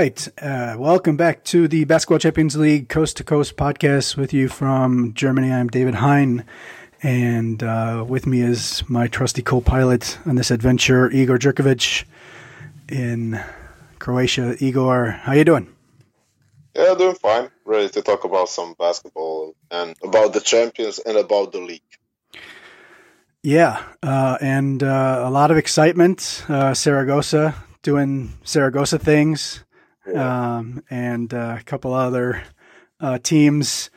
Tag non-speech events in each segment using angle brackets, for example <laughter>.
Right. Uh, welcome back to the Basketball Champions League Coast to Coast podcast with you from Germany. I'm David Hein, and uh, with me is my trusty co pilot on this adventure, Igor Jerkovic in Croatia. Igor, how you doing? Yeah, doing fine. Ready to talk about some basketball and about the champions and about the league. Yeah, uh, and uh, a lot of excitement. Uh, Saragossa doing Saragossa things, um, and uh, a couple other uh, teams.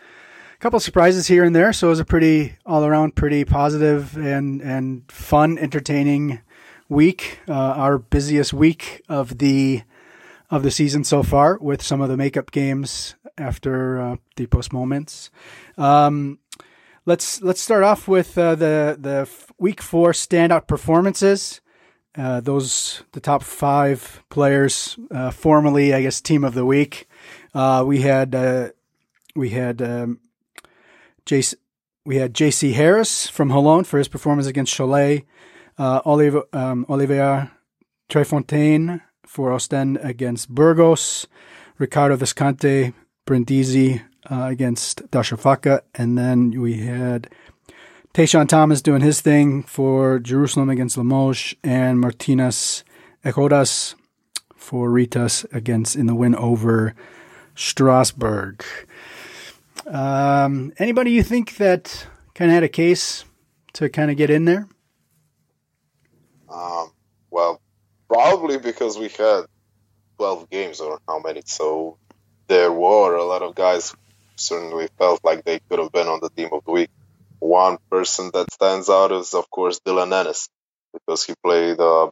A couple surprises here and there, so it was a pretty all around pretty positive and and fun, entertaining week. Uh, our busiest week of the of the season so far, with some of the makeup games after uh, the postponements. Um, let's let's start off with uh, the the week four standout performances. Uh, those the top five players, uh, formally, I guess, team of the week. Uh, we had uh, we had um, we had J.C. Harris from Holon for his performance against Cholet. Uh, Olive, um, Olivier Troisfontaines for Ostend against Burgos. Riccardo Visconti Brindisi uh, against Darussafaka, and then we had Tashawn Thomas doing his thing for Jerusalem against Limoges, and Martynas Echodas for Rytas against in the win over Strasbourg. Um, anybody you think that kind of had a case to kind of get in there? Um, well, probably because we had 12 games or how many, so there were a lot of guys certainly felt like they could have been on the team of the week one person that stands out is, of course, Dylan Ennis, because he played a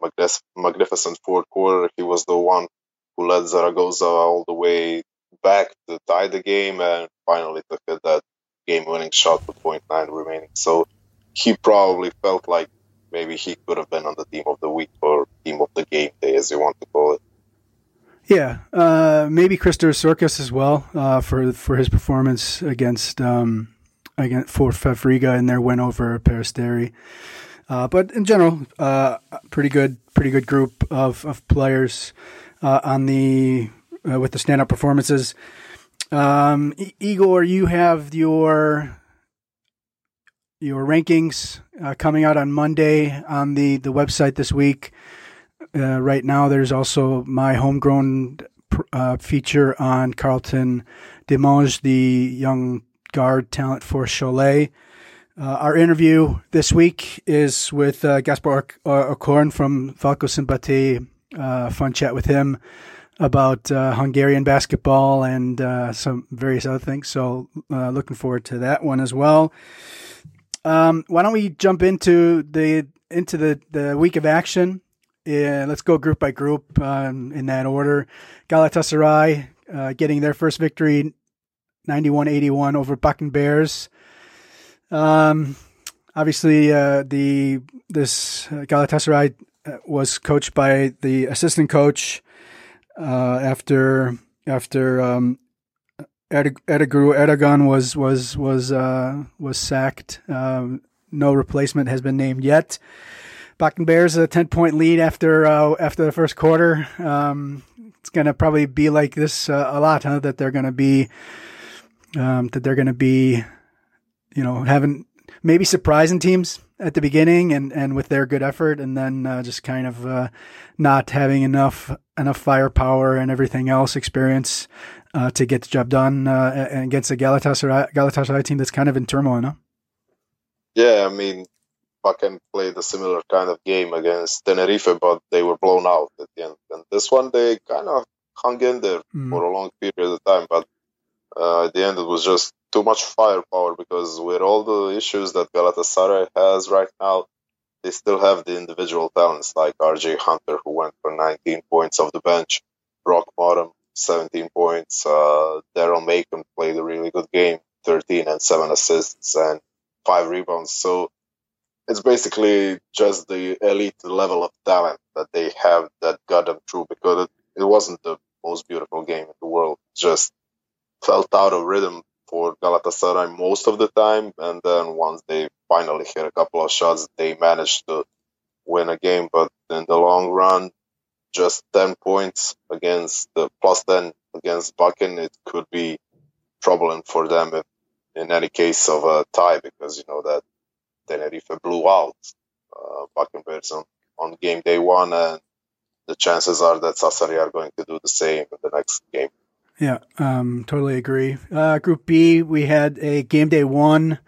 magnificent fourth quarter. He was the one who led Zaragoza all the way back to tie the game and finally took it that game winning shot with 0.9 remaining. So he probably felt like maybe he could have been on the team of the week or team of the game day, as you want to call it. Yeah, uh, maybe Christopher Circus as well uh, for for his performance against um, again for VEF Riga in their win over Peristeri. Uh, but in general, uh, pretty good, pretty good group of, of players uh, on the uh, with the stand up performances. Um, Igor, you have your your rankings uh, coming out on Monday on the, the website this week. Uh, right now, there's also my homegrown feature on Carlton Demange, the young guard talent for Cholet. Uh, our interview this week is with uh, Gaspar Okorn from Falco Szombathely. Uh, fun chat with him about uh, Hungarian basketball and uh, some various other things. So, uh, looking forward to that one as well. Um, why don't we jump into the into the, the week of action? Yeah, let's go group by group um, in that order. Galatasaray uh, getting their first victory 91-81 over Bakken Bears. Um, obviously, uh, the this Galatasaray uh, was coached by the assistant coach uh, after after um, Ertuğrul Erdogan was was was uh, was sacked. Um, no replacement has been named yet. Bakken Bears a ten point lead after uh, after the first quarter. Um, it's going to probably be like this uh, a lot, huh? That they're going to be um, that they're going to be, you know, having maybe surprising teams at the beginning and, and with their good effort, and then uh, just kind of uh, not having enough enough firepower and everything else experience uh, to get the job done uh, against a Galatasaray, Galatasaray team that's kind of in turmoil. No? Yeah, I mean, Bakken played a similar kind of game against Tenerife, but they were blown out at the end. And this one, they kind of hung in there mm. for a long period of time, but uh, at the end, it was just too much firepower because with all the issues that Galatasaray has right now, they still have the individual talents like RJ Hunter, who went for 19 points off the bench, Brock Motum, 17 points, uh, Daryl Macon played a really good game, 13 and 7 assists and 5 rebounds. So it's basically just the elite level of talent that they have that got them through because it, it wasn't the most beautiful game in the world. Just felt out of rhythm for Galatasaray most of the time, and then once they finally hit a couple of shots, they managed to win a game. But in the long run, just 10 points against the plus 10 against Bakken, it could be troubling for them if, in any case of a tie because you know that Tenerife blew out uh, Bakken on, on game day one, and the chances are that Sassari are going to do the same in the next game. Yeah, um, totally agree. Uh, group B, we had a game day one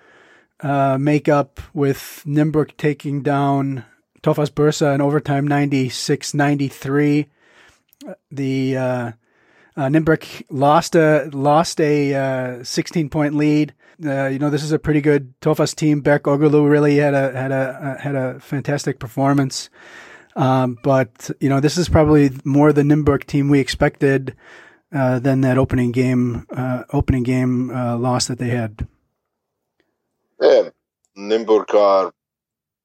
uh, makeup with Nymburk taking down Tofas Bursa in overtime 96 93. The uh, uh, Nymburk lost a lost a uh, 16 point lead. Uh, you know this is a pretty good Tofas team. Beck Ogulu really had a had a had a fantastic performance. Um, but you know this is probably more the Nymburk team we expected uh, than that opening game uh, opening game uh, loss that they had. Yeah, Nymburk are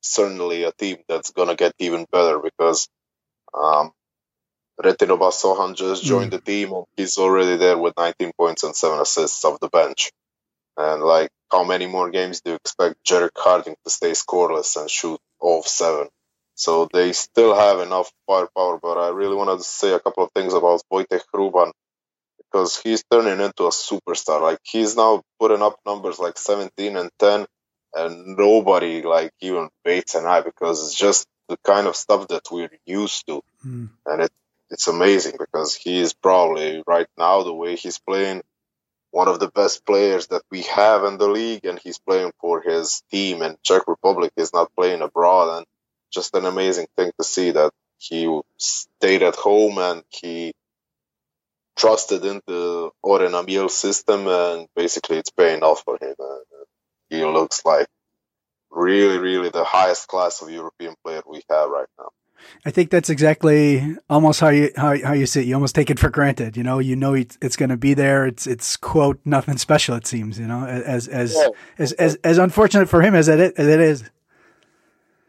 certainly a team that's gonna get even better because um, Retin Obasohan just joined mm. the team and he's already there with 19 points and seven assists off the bench. And like, how many more games do you expect Jarek Harding to stay scoreless and shoot off seven? So they still have enough firepower. But I really wanted to say a couple of things about Wojtek Hruban because he's turning into a superstar. Like he's now putting up numbers like 17 and 10 and nobody like even bates an eye because it's just the kind of stuff that we're used to, mm. and it it's amazing because he is probably right now the way he's playing one of the best players that we have in the league, and he's playing for his team. And Czech Republic is not playing abroad, and just an amazing thing to see that he stayed at home and he trusted in the Oren Amiel system, and basically it's paying off for him. And he looks like really, really the highest class of European player we have right now. I think that's exactly almost how you how, how you see it. You almost take it for granted. You know, you know it's, it's going to be there. It's it's quote nothing special. It seems. You know, as as yeah. as, as as unfortunate for him as it as it is.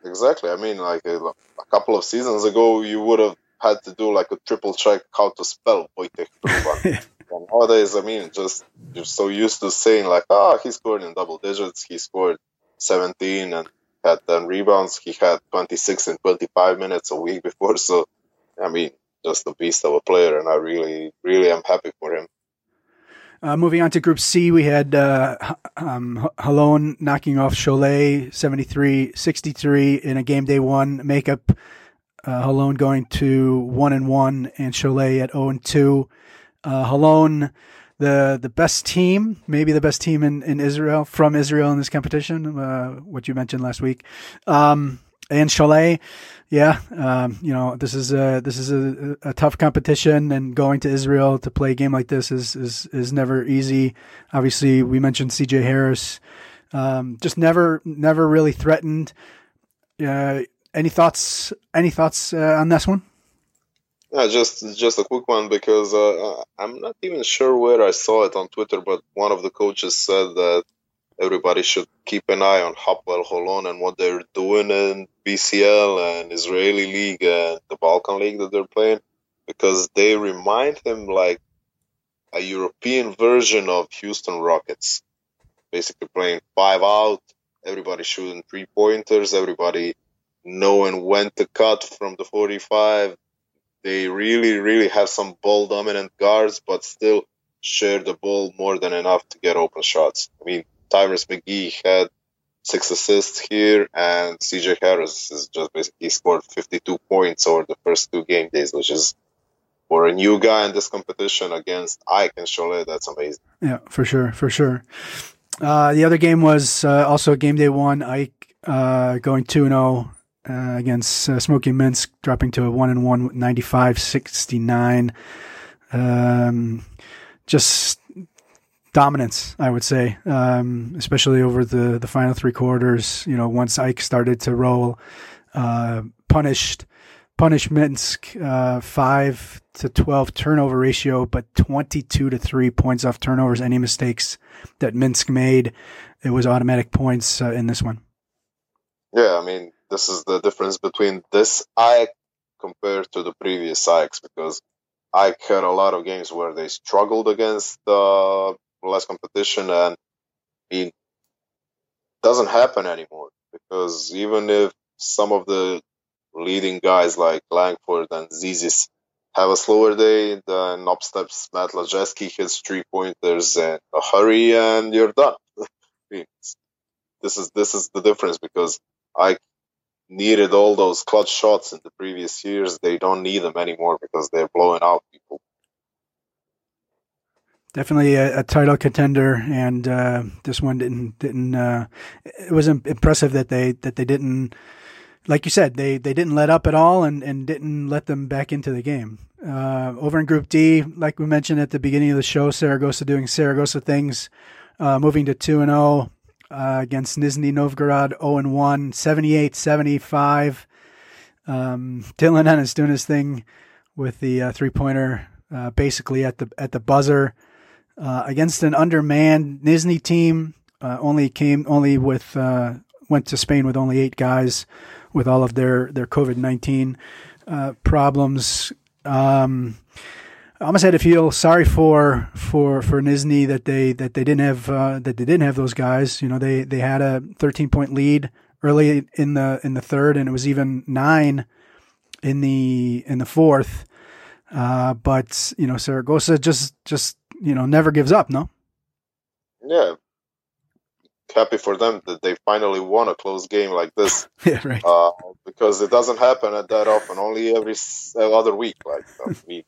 Exactly. I mean, like a, a couple of seasons ago, you would have had to do like a triple check how to spell Wojtek <laughs> nowadays, I mean, just you're so used to saying like, ah, oh, he scored in double digits. He scored 17 and had 10 rebounds. He had 26 in 25 minutes a week before. So, I mean, just a beast of a player, and I really, really am happy for him. Uh, moving on to Group C, we had uh, um, Holon knocking off Cholet 73 63 in a game day one makeup. Uh, Holon going to 1 and 1, and Cholet at 0 and 2. Uh, Holon, the the best team, maybe the best team in, in Israel from Israel in this competition. Uh, what you mentioned last week, um, and Cholet, yeah, um, you know this is a this is a, a, tough competition, and going to Israel to play a game like this is is is never easy. Obviously, we mentioned C.J. Harris, um, just never never really threatened. Uh, any thoughts? Any thoughts uh, on this one? Yeah, just just a quick one because uh, I'm not even sure where I saw it on Twitter, but one of the coaches said that everybody should keep an eye on Hapoel Holon and what they're doing in BCL and Israeli League and the Balkan League that they're playing because they remind him like a European version of Houston Rockets, basically playing five out, everybody shooting three pointers, everybody knowing when to cut from the 45 they really, really have some ball dominant guards, but still share the ball more than enough to get open shots. I mean, Tyrus McGee had six assists here, and CJ Harris is just basically scored 52 points over the first two game days, which is for a new guy in this competition against AEK and Cholet, that's amazing. Yeah, for sure, for sure. Uh, the other game was uh, also game day one. AEK uh, going 2 0 uh, against uh, Tsmoki Minsk, dropping to a 1 and 1 95 69. Um, just dominance, I would say, um, especially over the, the final three quarters. You know, once AEK started to roll, uh, punished punished Minsk uh, five to twelve turnover ratio, but twenty two to three points off turnovers. Any mistakes that Minsk made, it was automatic points uh, in this one. Yeah, I mean, this is the difference between this AEK compared to the previous AEKs because AEK had a lot of games where they struggled against uh, less competition and it doesn't happen anymore because even if some of the leading guys like Langford and Zisis have a slower day, then up steps Matt Lojeski, hits three pointers in a hurry, and you're done. <laughs> this is this is the difference because I needed all those clutch shots in the previous years. They don't need them anymore because they're blowing out people. Definitely a, a title contender, and uh, this one didn't didn't. Uh, it was impressive that they that they didn't, like you said, they they didn't let up at all, and, and didn't let them back into the game. Uh, over in Group D, like we mentioned at the beginning of the show, Saragossa doing Saragossa things, uh, moving to two and zero oh, uh, against Nizhny Novgorod, 0 and 1, 78-75. Um, Dylan Ennis doing his thing with the uh, three pointer, basically at the at the buzzer. Uh, against an undermanned Nizhny team. Uh, only came only with uh, went to Spain with only eight guys, with all of their their COVID nineteen uh, problems. Um, I almost had to feel sorry for for for Nizhny that they that they didn't have uh, that they didn't have those guys. You know, they they had a 13 point lead early in the in the third, and it was even nine in the in the fourth. Uh, but you know, Saragossa just just you know never gives up. No. Yeah. Happy for them that they finally won a close game like this. <laughs> yeah, right. Uh, because it doesn't happen that often. Only every other week. Like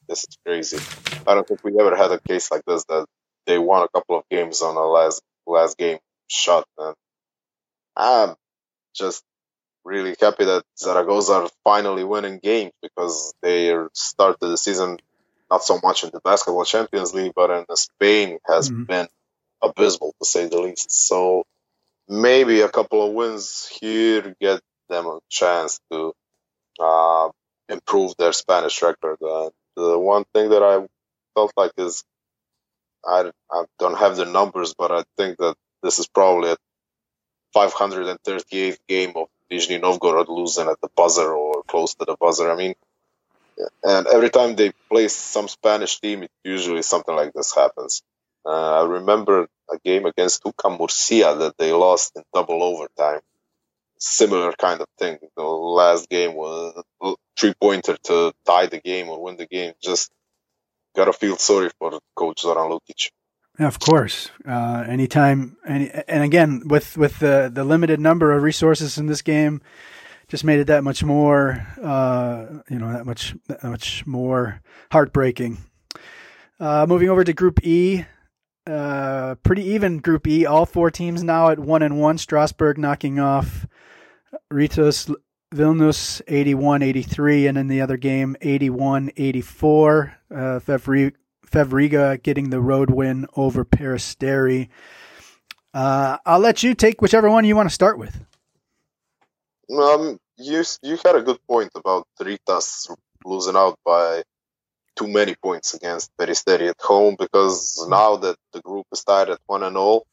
this is crazy. I don't think we ever had a case like this that they won a couple of games on a last last game shot. And I'm just really happy that Zaragoza are finally winning games because they started the season not so much in the basketball Champions League, but in Spain has mm-hmm. been abysmal to say the least. So maybe a couple of wins here get them a chance to uh, improve their Spanish record. Uh, the one thing that I felt like is I, I don't have the numbers, but I think that this is probably a 538th game of Nizhny Novgorod losing at the buzzer or close to the buzzer. I mean, and every time they play some Spanish team, it usually something like this happens. Uh, I remember a game against UCAM Murcia that they lost in double overtime. Similar kind of thing. The last game was a three pointer to tie the game or win the game. Just gotta feel sorry for Coach Zoran Lukic. Yeah, of course. Uh, anytime, any, and again, with with the the limited number of resources in this game, just made it that much more, uh, you know, that much, that much more heartbreaking. Uh, moving over to Group E, uh, pretty even Group E. All four teams now at one and one. Strasbourg knocking off Rytas Vilnius 81-83, and in the other game 81-84. Uh, Fevri- VEF Riga getting the road win over Peristeri. Uh, I'll let you take whichever one you want to start with. Um, you you had a good point about Rytas losing out by too many points against Peristeri at home because now that the group is tied at one and all,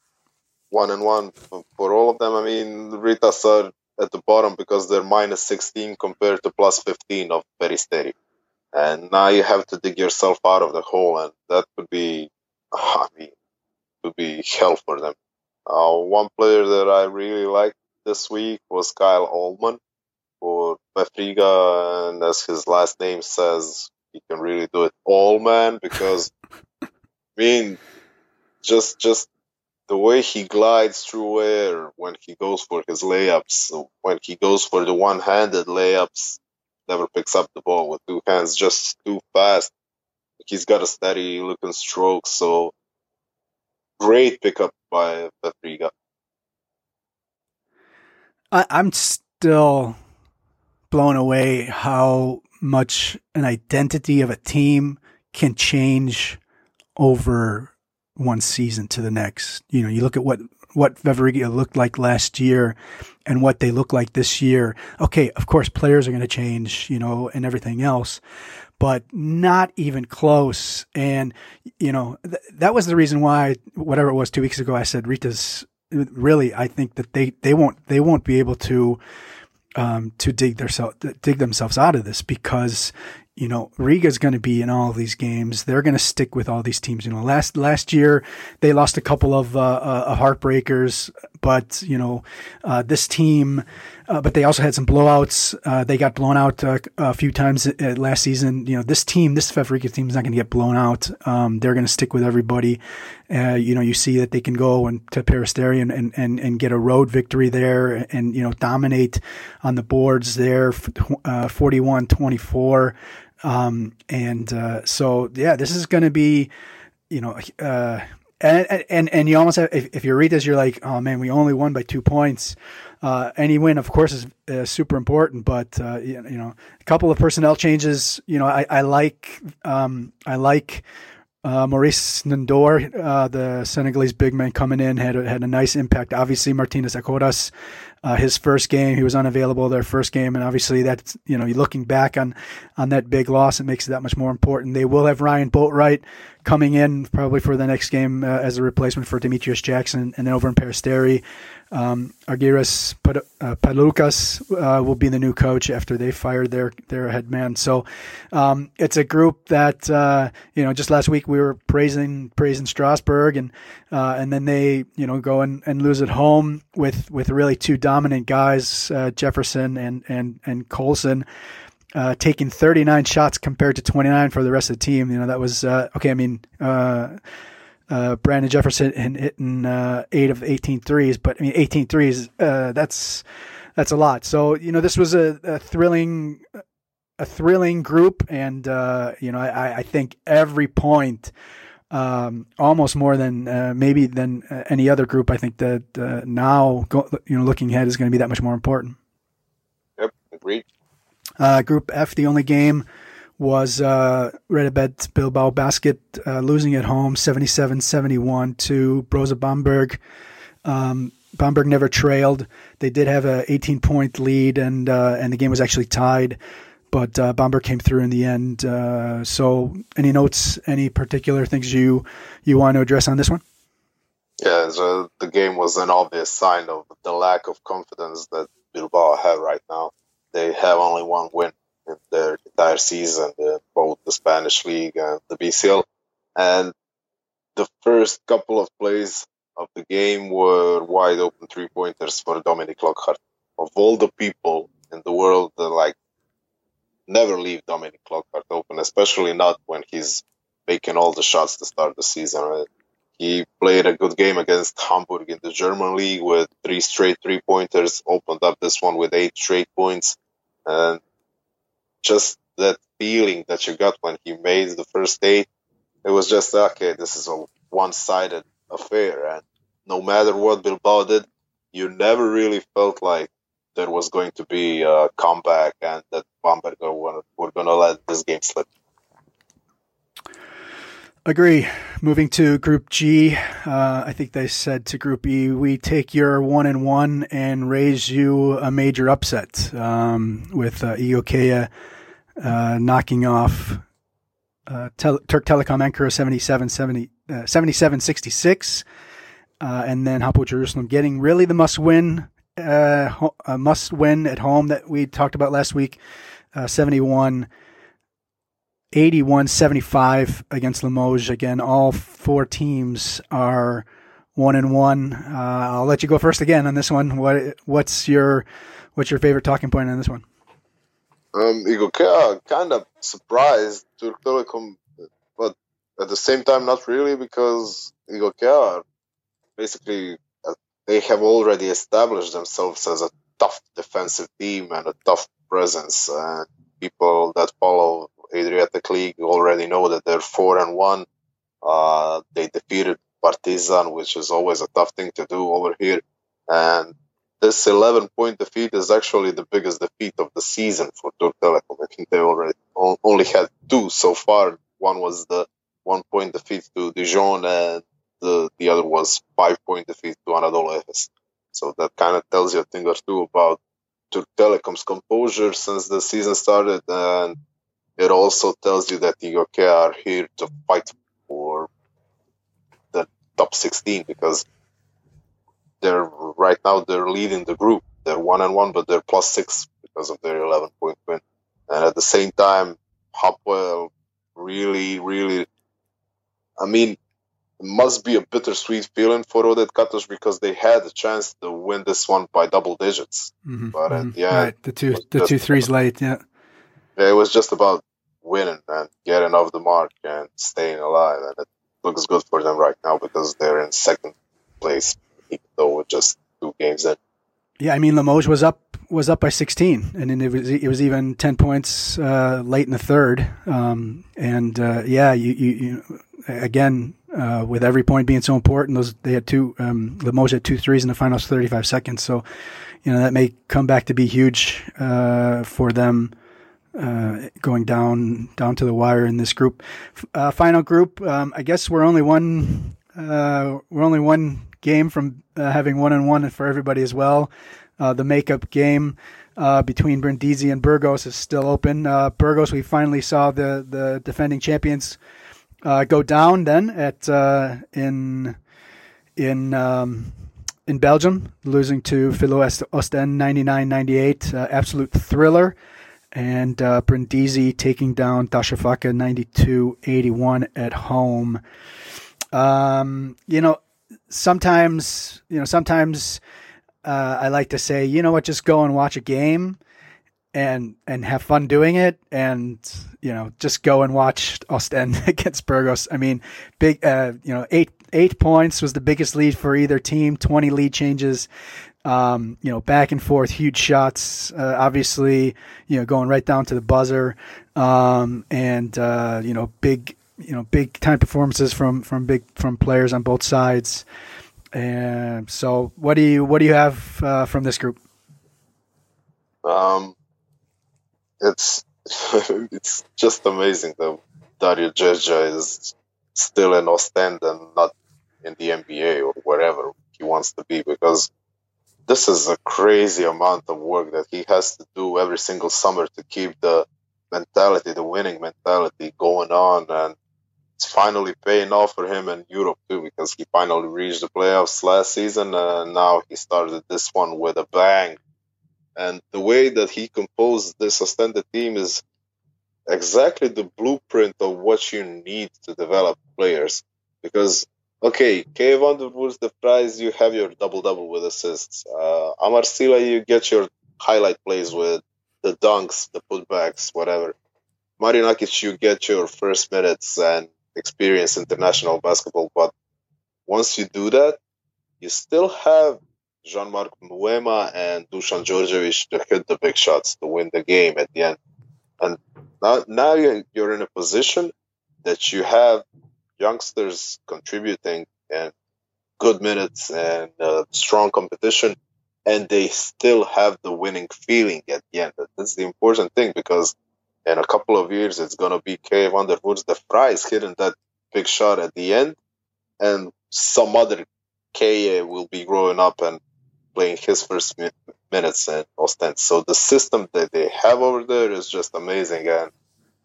one and one for all of them. I mean, Rytas are at the bottom because they're minus 16 compared to plus 15 of Peristeri. And now you have to dig yourself out of the hole, and that could be, <laughs> I mean, could be hell for them. Uh, one player that I really liked this week was Kyle Allman for VEF Riga, and as his last name says, he can really do it all man because <laughs> I mean just just the way he glides through air when he goes for his layups, when he goes for the one-handed layups, never picks up the ball with two hands, just too fast. He's got a steady looking stroke, so great pickup by VEF Riga. I, I'm still blown away how much an identity of a team can change over one season to the next. You know, you look at what what VEF Riga looked like last year and what they look like this year. Okay, of course, players are going to change, you know, and everything else, but not even close. And you know, th- that was the reason why, whatever it was, two weeks ago, I said Rytas really, I think that they, they won't they won't be able to um, to dig their dig themselves out of this because you know Riga is going to be in all these games. They're going to stick with all these teams. You know, last last year they lost a couple of uh, uh, heartbreakers, but you know uh, this team uh, but they also had some blowouts. Uh, they got blown out uh, a few times uh, last season. You know, this team, this VEF Riga team is not going to get blown out. Um, they're going to stick with everybody. Uh, you know, you see that they can go and to Peristeri and, and, and, and, get a road victory there and, you know, dominate on the boards there, 41-24. Um, and so, yeah, this is going to be, you know, and, and and you almost have if, if you read this, you're like, oh man, we only won by two points. Uh, any win, of course, is uh, super important, but uh, you, you, know, a couple of personnel changes. You know, I, I like um, I like uh, Maurice Ndour, uh, the Senegalese big man coming in, had a, had a nice impact. Obviously, Martynas Echodas, uh, his first game, he was unavailable their first game, and obviously that's you know looking back on on that big loss, it makes it that much more important. They will have Ryan Boatright coming in probably for the next game uh, as a replacement for Demetrius Jackson, and then over in Peristeri, um, Argyris uh, Pedoulakis uh, will be the new coach after they fired their their head man. So um, it's a group that uh, you know. Just last week we were praising praising Strasbourg, and uh, and then they you know go and, and lose at home with with really two dominant guys, uh, Jefferson and and and Colson. Uh, taking 39 shots compared to 29 for the rest of the team. You know, that was, uh, okay. I mean, uh, uh, Brandon Jefferson and hitting uh, eight of 18 threes, but I mean 18 threes, uh, that's that's a lot. So you know this was a, a thrilling a thrilling group, and uh, you know I, I, think every point. Um, almost more than uh, maybe than uh, any other group. I think that now, go, you know, looking ahead is going to be that much more important. Yep, agreed. group F, the only game was uh, RETAbet Bilbao Basket uh, losing at home 77-71 to Brose Bamberg. Um, Bamberg never trailed. They did have a 18 point lead, and uh, and the game was actually tied, but uh, Bamberg came through in the end. Uh, so, any notes, any particular things you you want to address on this one? Yeah, so the game was an obvious sign of the lack of confidence that Bilbao have right now. They have only one win in their entire season, in both the Spanish league and the BCL. And the first couple of plays of the game were wide open three pointers for Dominic Lockhart. Of all the people in the world that like never leave Dominic Lockhart open, especially not when he's making all the shots to start the season. He played a good game against Hamburg in the German league with three straight three pointers, opened up this one with eight straight points. And just that feeling that you got when he made the first date, it was just okay. This is a one-sided affair, and no matter what Bilbao did, you never really felt like there was going to be a comeback and that Bamberg were, were going to let this game slip. Agree. Moving to Group G, uh, I think they said to Group E, we take your one and one and raise you a major upset um, with uh, Igokea uh, knocking off uh, Turk Telekom Ankara 77 70, uh, 77 66. Uh, and then Hapoel Jerusalem getting really the must win, uh, must win at home that we talked about last week, uh, 71 81 75 against Limoges. Again, all four teams are one and one. I'll let you go first again on this one. What what's your what's your favorite talking point on this one? Um, Igokea kind of surprised Turk Telekom, but at the same time, not really because Igokea basically uh, they have already established themselves as a tough defensive team and a tough presence. And people that follow Adriatic League You already know that they're four and one. Uh, they defeated Partizan, which is always a tough thing to do over here, and this 11 point defeat is actually the biggest defeat of the season for Turk Telekom. I think they already only had two so far. One was the one point defeat to Dijon, and the, the other was five point defeat to Anadolu Efes. So that kind of tells you a thing or two about Turk Telekom's composure since the season started, and it also tells you that the Igokea are here to fight for the top 16 because they're right now they're leading the group. They're one and one, but they're plus six because of their 11 point win. And at the same time, Hapoel really, really, I mean, must be a bittersweet feeling for Oded Kattash because they had a chance to win this one by double digits. Mm-hmm, but mm-hmm. yeah, right. the two the two threes late, yeah. yeah. It was just about winning and getting off the mark and staying alive, and it looks good for them right now because they're in second place, even though with just two games in. Yeah, I mean Limoges was up was up by 16, and then it was it was even 10 points uh, late in the third. Um, and uh, yeah, you, you, you again uh, with every point being so important, those they had two um, Limoges had two threes in the final 35 seconds. So you know that may come back to be huge uh, for them. Uh, going down down to the wire in this group, uh, final group. Um, I guess we're only one we're only one game from having one and one for everybody as well. Uh, the makeup game uh, between Brindisi and Burgos is still open. Uh, Burgos, we finally saw the, the defending champions uh, go down then at uh, in in um, in Belgium, losing to Filou Ostend 99-98. Uh, absolute thriller. And uh, Brindisi taking down Darussafaka 92-81 at home. Um, you know, sometimes, you know, sometimes uh, I like to say, you know what, just go and watch a game and and have fun doing it and you know just go and watch Ostend <laughs> against Burgos. I mean, big uh, you know, 8 8 points was the biggest lead for either team, 20 lead changes. Um, you know, back and forth, huge shots. Uh, obviously, you know, going right down to the buzzer, um, and uh, you know, big, you know, big time performances from from big from players on both sides. And so, what do you what do you have uh, from this group? Um, it's <laughs> it's just amazing that Dario Gjergja is still in Ostend and not in the NBA or wherever he wants to be because this is a crazy amount of work that he has to do every single summer to keep the mentality, the winning mentality going on and it's finally paying off for him in Europe too because he finally reached the playoffs last season and now he started this one with a bang. And the way that he composed this extended team is exactly the blueprint of what you need to develop players. Because, okay, Keye van der de Vries, you have your double double with assists. Uh, Amar Sylla, you get your highlight plays with the dunks, the putbacks, whatever. Marinakic, you get your first minutes and experience international basketball. But once you do that, you still have Jean-Marc Mwema and Dusan Djordjevic to hit the big shots to win the game at the end. And now, now you're in a position that you have youngsters contributing and good minutes and uh, strong competition, and they still have the winning feeling at the end. That's the important thing because in a couple of years it's gonna be der Vuurst de Vries hitting that big shot at the end, and some other K will be growing up and playing his first minutes in Ostend. So the system that they have over there is just amazing, and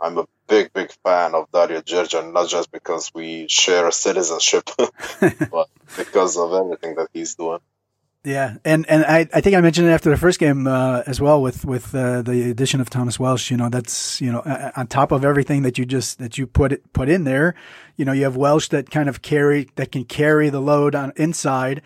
I'm a big, big fan of Dario Gjergja, not just because we share a citizenship, <laughs> <laughs> but because of everything that he's doing. Yeah, and and I, I think I mentioned it after the first game uh, as well with with uh, the addition of Thomas Welsh. You know, that's you know on top of everything that you just that you put it, put in there. You know, you have Welsh that kind of carry that can carry the load on inside,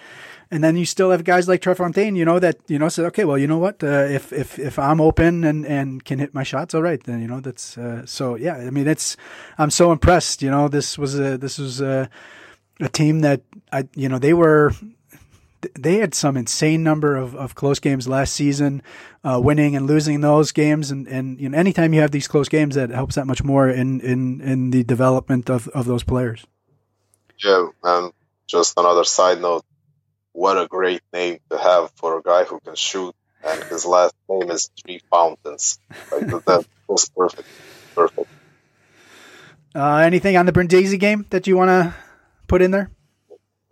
and then you still have guys like Troisfontaines. You know that you know said okay, well you know what uh, if if if I'm open and and can hit my shots, all right, then you know that's uh, so yeah. I mean, it's I'm so impressed. You know, this was a this was a a team that I you know they were they had some insane number of, of close games last season, uh, winning and losing those games. And, and you know, anytime you have these close games, that helps that much more in, in, in the development of, of those players. Yeah, and just another side note, what a great name to have for a guy who can shoot, and his last name is Three Fountains. Like that was perfect, perfect. Uh, anything on the Brindisi game that you want to put in there?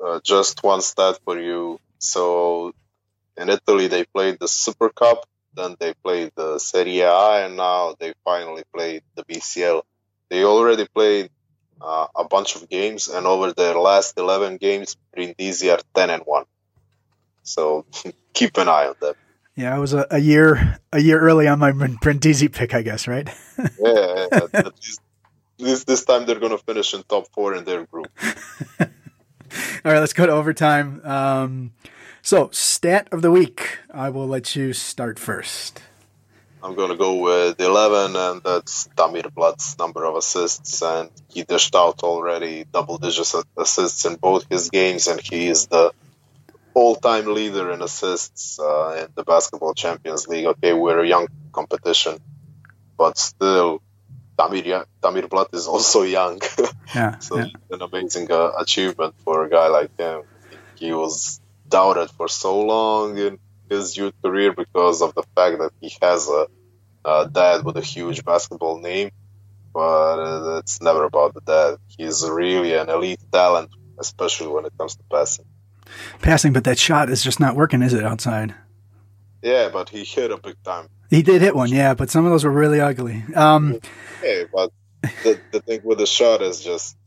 Uh, just one stat for you. So in Italy, they played the Super Cup, then they played the Serie A, and now they finally played the BCL. They already played uh, a bunch of games, and over their last 11 games, Brindisi are 10 and 1. So <laughs> keep an eye on them. Yeah, I was a, a year a year early on my Brindisi pick, I guess, right? <laughs> yeah, this, this time they're going to finish in top four in their group. <laughs> All right, let's go to overtime. Um, so, stat of the week. I will let you start first. I'm going to go with 11, and that's Tamir Blatt's number of assists. And he dished out already double digit assists in both his games, and he is the all time leader in assists uh, in the Basketball Champions League. Okay, we're a young competition, but still, Tamir, Tamir Blatt is <laughs> also young. Yeah, <laughs> so yeah. an amazing uh, achievement for a guy like him. He was doubted for so long in his youth career because of the fact that he has a, a dad with a huge basketball name. But uh, it's never about the dad. He's really an elite talent, especially when it comes to passing. Passing, but that shot is just not working, is it, outside? Yeah, but he hit a big time. He did hit one, yeah, but some of those were really ugly. Um, Hey, but the, the thing with the shot is just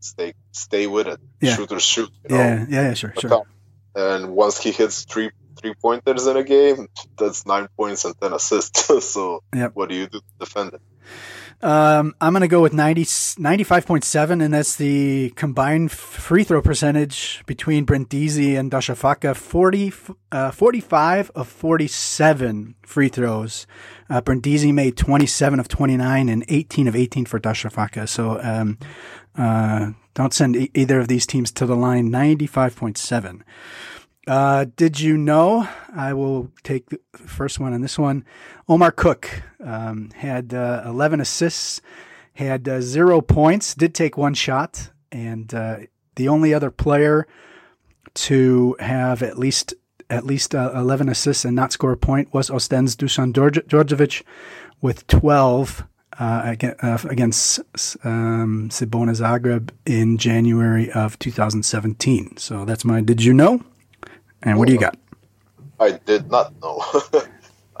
stay stay with it. Yeah. Shoot or shoot. You know? yeah, yeah, yeah, sure, sure. And once he hits three three pointers in a game, that's nine points and ten assists. <laughs> so Yep. what do you do to defend it? Um, I'm going to go with 90, 95.7, and that's the combined free throw percentage between Brindisi and Dashafaka. 40, uh, 45 of 47 free throws. Uh, Brindisi made 27 of 29 and 18 of 18 for Dashafaka. So um, uh, don't send e- either of these teams to the line. 95.7. Uh, did you know? I will take the first one on this one. Omar Cook um, had uh, 11 assists, had uh, zero points, did take one shot, and uh, the only other player to have at least at least uh, 11 assists and not score a point was Ostens Dusan Djordje- Djordjevic with 12 uh, uh, against um, Cibona Zagreb in January of 2017. So that's my did you know? And what do you got? I did not know.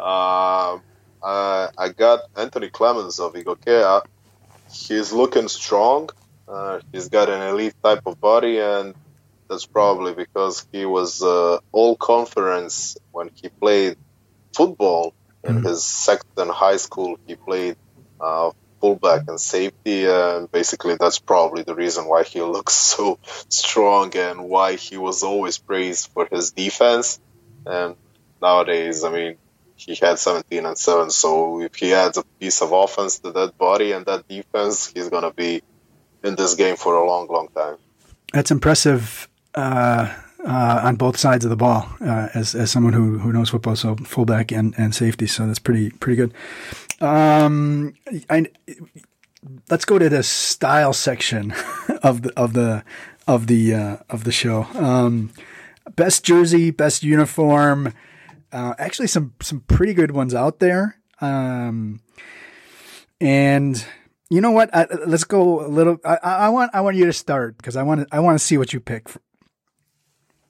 um, <laughs> I, I got Anthony Clemmons of Igokea. He's looking strong. Uh, he's got an elite type of body, and that's probably because he was uh, all conference when he played football in Mhm. his second high school. He played uh, fullback and safety, and basically that's probably the reason why he <laughs> looks so strong and why he was always praised for his defense. And nowadays, I mean, he had 17 and 7, so if he adds a piece of offense to that body and that defense, he's going to be in this game for a long, long time. That's impressive uh, uh, on both sides of the ball. Uh, as as someone who, who knows football, so fullback and, and safety, so that's pretty pretty good. Um, I, let's go to the style section <laughs> of the of the of the uh, of the show. Um, best jersey, best uniform. Uh, actually, some some pretty good ones out there. Um, and you know what? I, let's go a little. I, I want I want you to start because I want I want to see what you pick.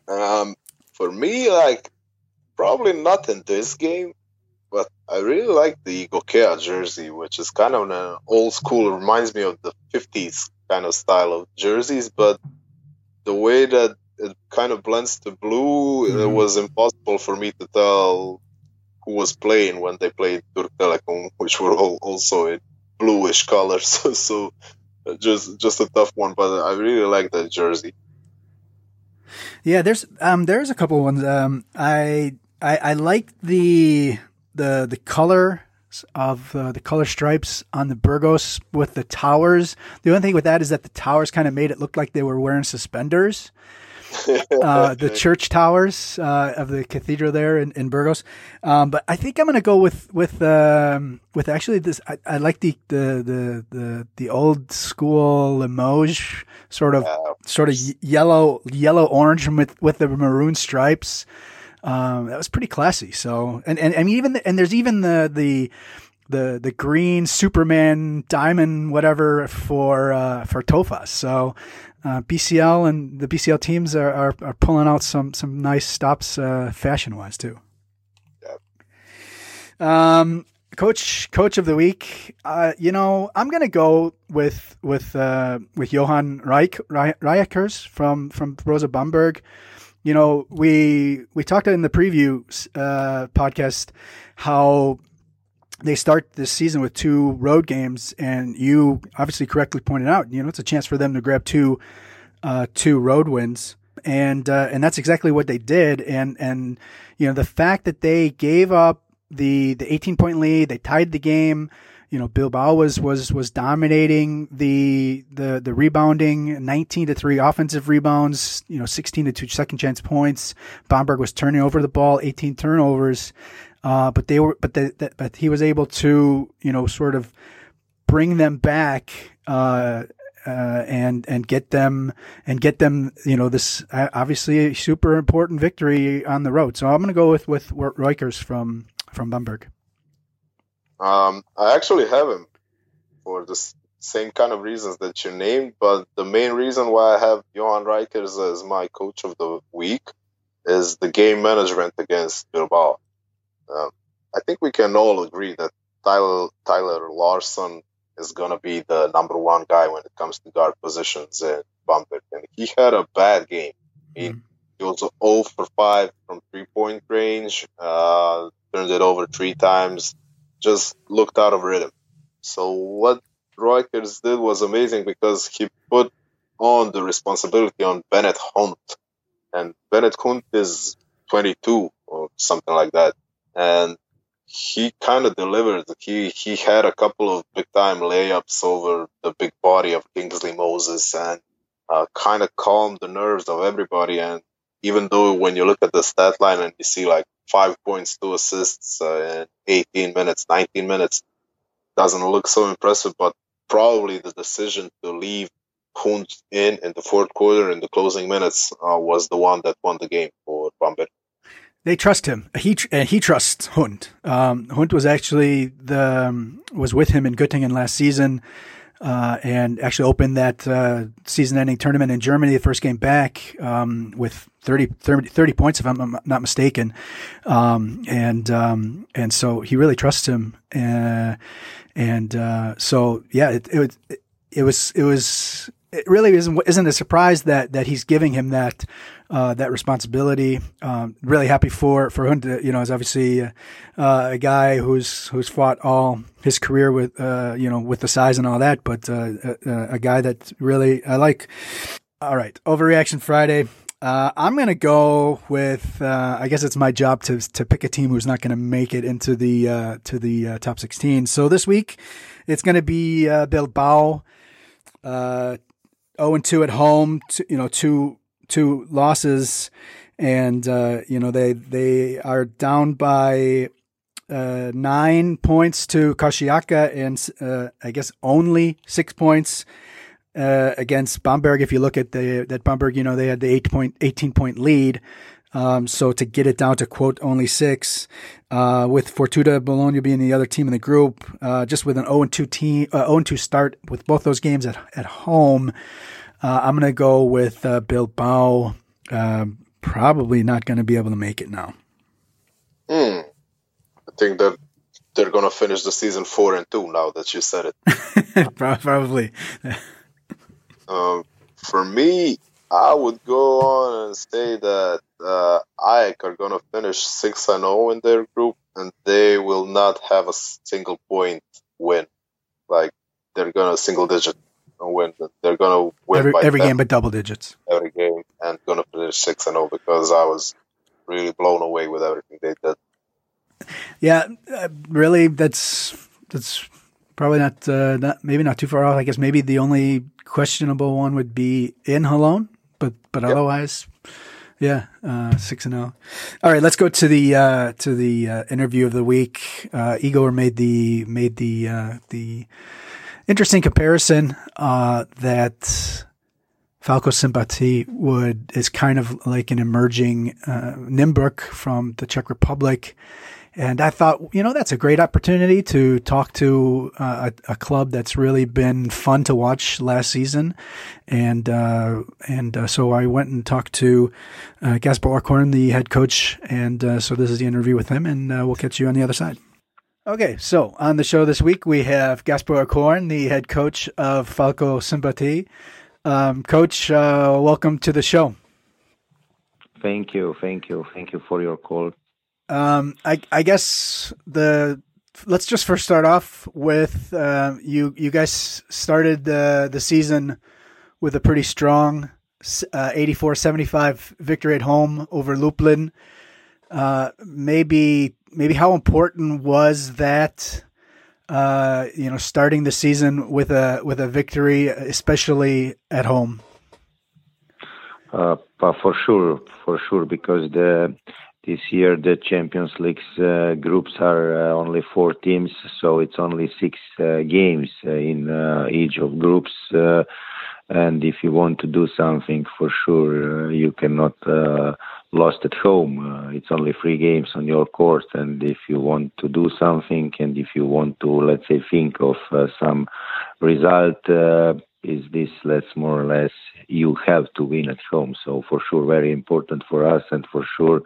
Um, for me, like, probably not in this game, but I really like the Igokea jersey, which is kind of an old school, It reminds me of the 50s kind of style of jerseys, but the way that it kind of blends to blue, it Mhm. was impossible for me to tell who was playing when they played Turk Telekom, which were all also in bluish colors. <laughs> so uh, just just a tough one, but I really like that jersey. Yeah, there's um there's a couple ones. Um, I I, I like the the the color of uh, the color stripes on the Burgos with the towers. The only thing with that is that the towers kind of made it look like they were wearing suspenders. <laughs> uh, the church towers uh, of the cathedral there in, in Burgos. Um, but I think I'm going to go with with um, with actually this. I, I like the, the the the the old school Limoges sort of sort of yellow yellow orange with with the maroon stripes. Um, that was pretty classy. So and and I mean even the, and there's even the the the the green Superman diamond whatever for uh, for Tofas. So uh, BCL and the BCL teams are, are, are pulling out some some nice stops uh, fashion wise too. Um, coach coach of the week. Uh, you know, I'm gonna go with with uh, with Johan Reich Roijakkers from from Brose Bamberg. You know, we we talked in the preview uh, podcast how they start this season with two road games, and you obviously correctly pointed out, you know, it's a chance for them to grab two uh, two road wins, and uh, and that's exactly what they did. And and you know the fact that they gave up the the 18 point lead, they tied the game. You know, Bilbao was was was dominating the the the rebounding, 19 to three offensive rebounds. You know, 16 to two second chance points. Bamberg was turning over the ball, 18 turnovers. Uh, but they were, but the, the, but he was able to, you know, sort of bring them back uh, uh, and and get them and get them you know this uh, obviously super important victory on the road. So I'm going to go with with Roijakkers from from Bamberg. Um, I actually have him for the same kind of reasons that you named, but the main reason why I have Johan Roijakkers as my coach of the week is the game management against Bilbao. Um, I think we can all agree that Tyler, Tyler Larson is going to be the number one guy when it comes to guard positions in Bamberg. And he had a bad game. Mean, mm. he was 0 for 5 from three point range, uh, turned it over three times, just looked out of rhythm. So, what Roijakkers did was amazing because he put on the responsibility on Bennet Hundt. And Bennet Hundt is 22 or something like that. And he kind of delivered. He he had a couple of big time layups over the big body of Kingsley Moses and uh, kind of calmed the nerves of everybody. And even though when you look at the stat line and you see like five points, two assists uh, in 18 minutes, 19 minutes, doesn't look so impressive. But probably the decision to leave Hundt in in the fourth quarter in the closing minutes uh, was the one that won the game for Bamberg. They trust him. He uh, he trusts Hundt. Um, Hundt was actually the um, was with him in Göttingen last season, uh, and actually opened that uh, season-ending tournament in Germany. The first game back um, with 30, 30, 30, points, if I'm not mistaken, um, and um, and so he really trusts him. Uh, and uh, so yeah, it, it it was it was it really isn't isn't a surprise that that he's giving him that uh, that responsibility. Um, really happy for for him to you know is obviously uh, a guy who's who's fought all his career with uh, you know with the size and all that, but uh, a, a, guy that really I like. All right, overreaction Friday. Uh, I'm to go with. Uh, I guess it's my job to to pick a team who's not to make it into the to the top 16. So this week, it's to be Bilbao. Uh, 0 and 2 at home, you know, two two losses, and uh, you know they they are down by uh, nine points to Karşıyaka, and uh, I guess only six points uh, against Bamberg. If you look at the that Bamberg, you know they had the eight point, 18 point lead. Um, so to get it down to quote only six, uh, with Fortitudo Bologna being the other team in the group, uh, just with an 0 and 2 team, uh, 0 2 start with both those games at at home, uh, I'm going to go with uh, Bilbao. Uh, probably not going to be able to make it now. Hmm. I think that they're going to finish the season four and two now that you said it. <laughs> probably. <laughs> um, for me, I would go on and say that uh, are going to finish six and zero oh in their group, and they will not have a single point win. Like they're going to single digit win. They're going to win every, every game, but double digits. Every game, and going to finish six and zero oh because I was really blown away with everything they did. Yeah, uh, really, that's that's probably not uh, not maybe not too far off. I guess maybe the only questionable one would be in Cologne, but but yep. otherwise. Yeah, uh, six and zero. Oh. All right, let's go to the uh, to the uh, interview of the week. Uh, Igor made the made the uh, the interesting comparison uh, that Falco Szombathely would is kind of like an emerging uh, Nymburk from the Czech Republic. And I thought, you know, that's a great opportunity to talk to uh, a, a, club that's really been fun to watch last season, and uh, and uh, so I went and talked to uh, Gašper Okorn, the head coach, and uh, so this is the interview with him, and uh, we'll catch you on the other side. Okay, so on the show this week we have Gašper Okorn, the head coach of Falco Szombathely. Um, coach, uh, welcome to the show. Thank you, thank you, thank you for your call. Um, I, I guess the let's just first start off with uh, you. You guys started the the season with a pretty strong 84-75 victory at home over Lublin. Uh, maybe maybe how important was that? Uh, you know, starting the season with a with a victory, especially at home. Uh, for sure, for sure, because the this year the Champions League's uh, groups are uh, only four teams, so it's only six uh, games uh, in uh, each of groups. Uh, and if you want to do something, for sure you cannot lost at home. it's only three games on your court, and if you want to do something, and if you want to, let's say, think of some result is this let's more or less you have to win at home so for sure very important for us and for sure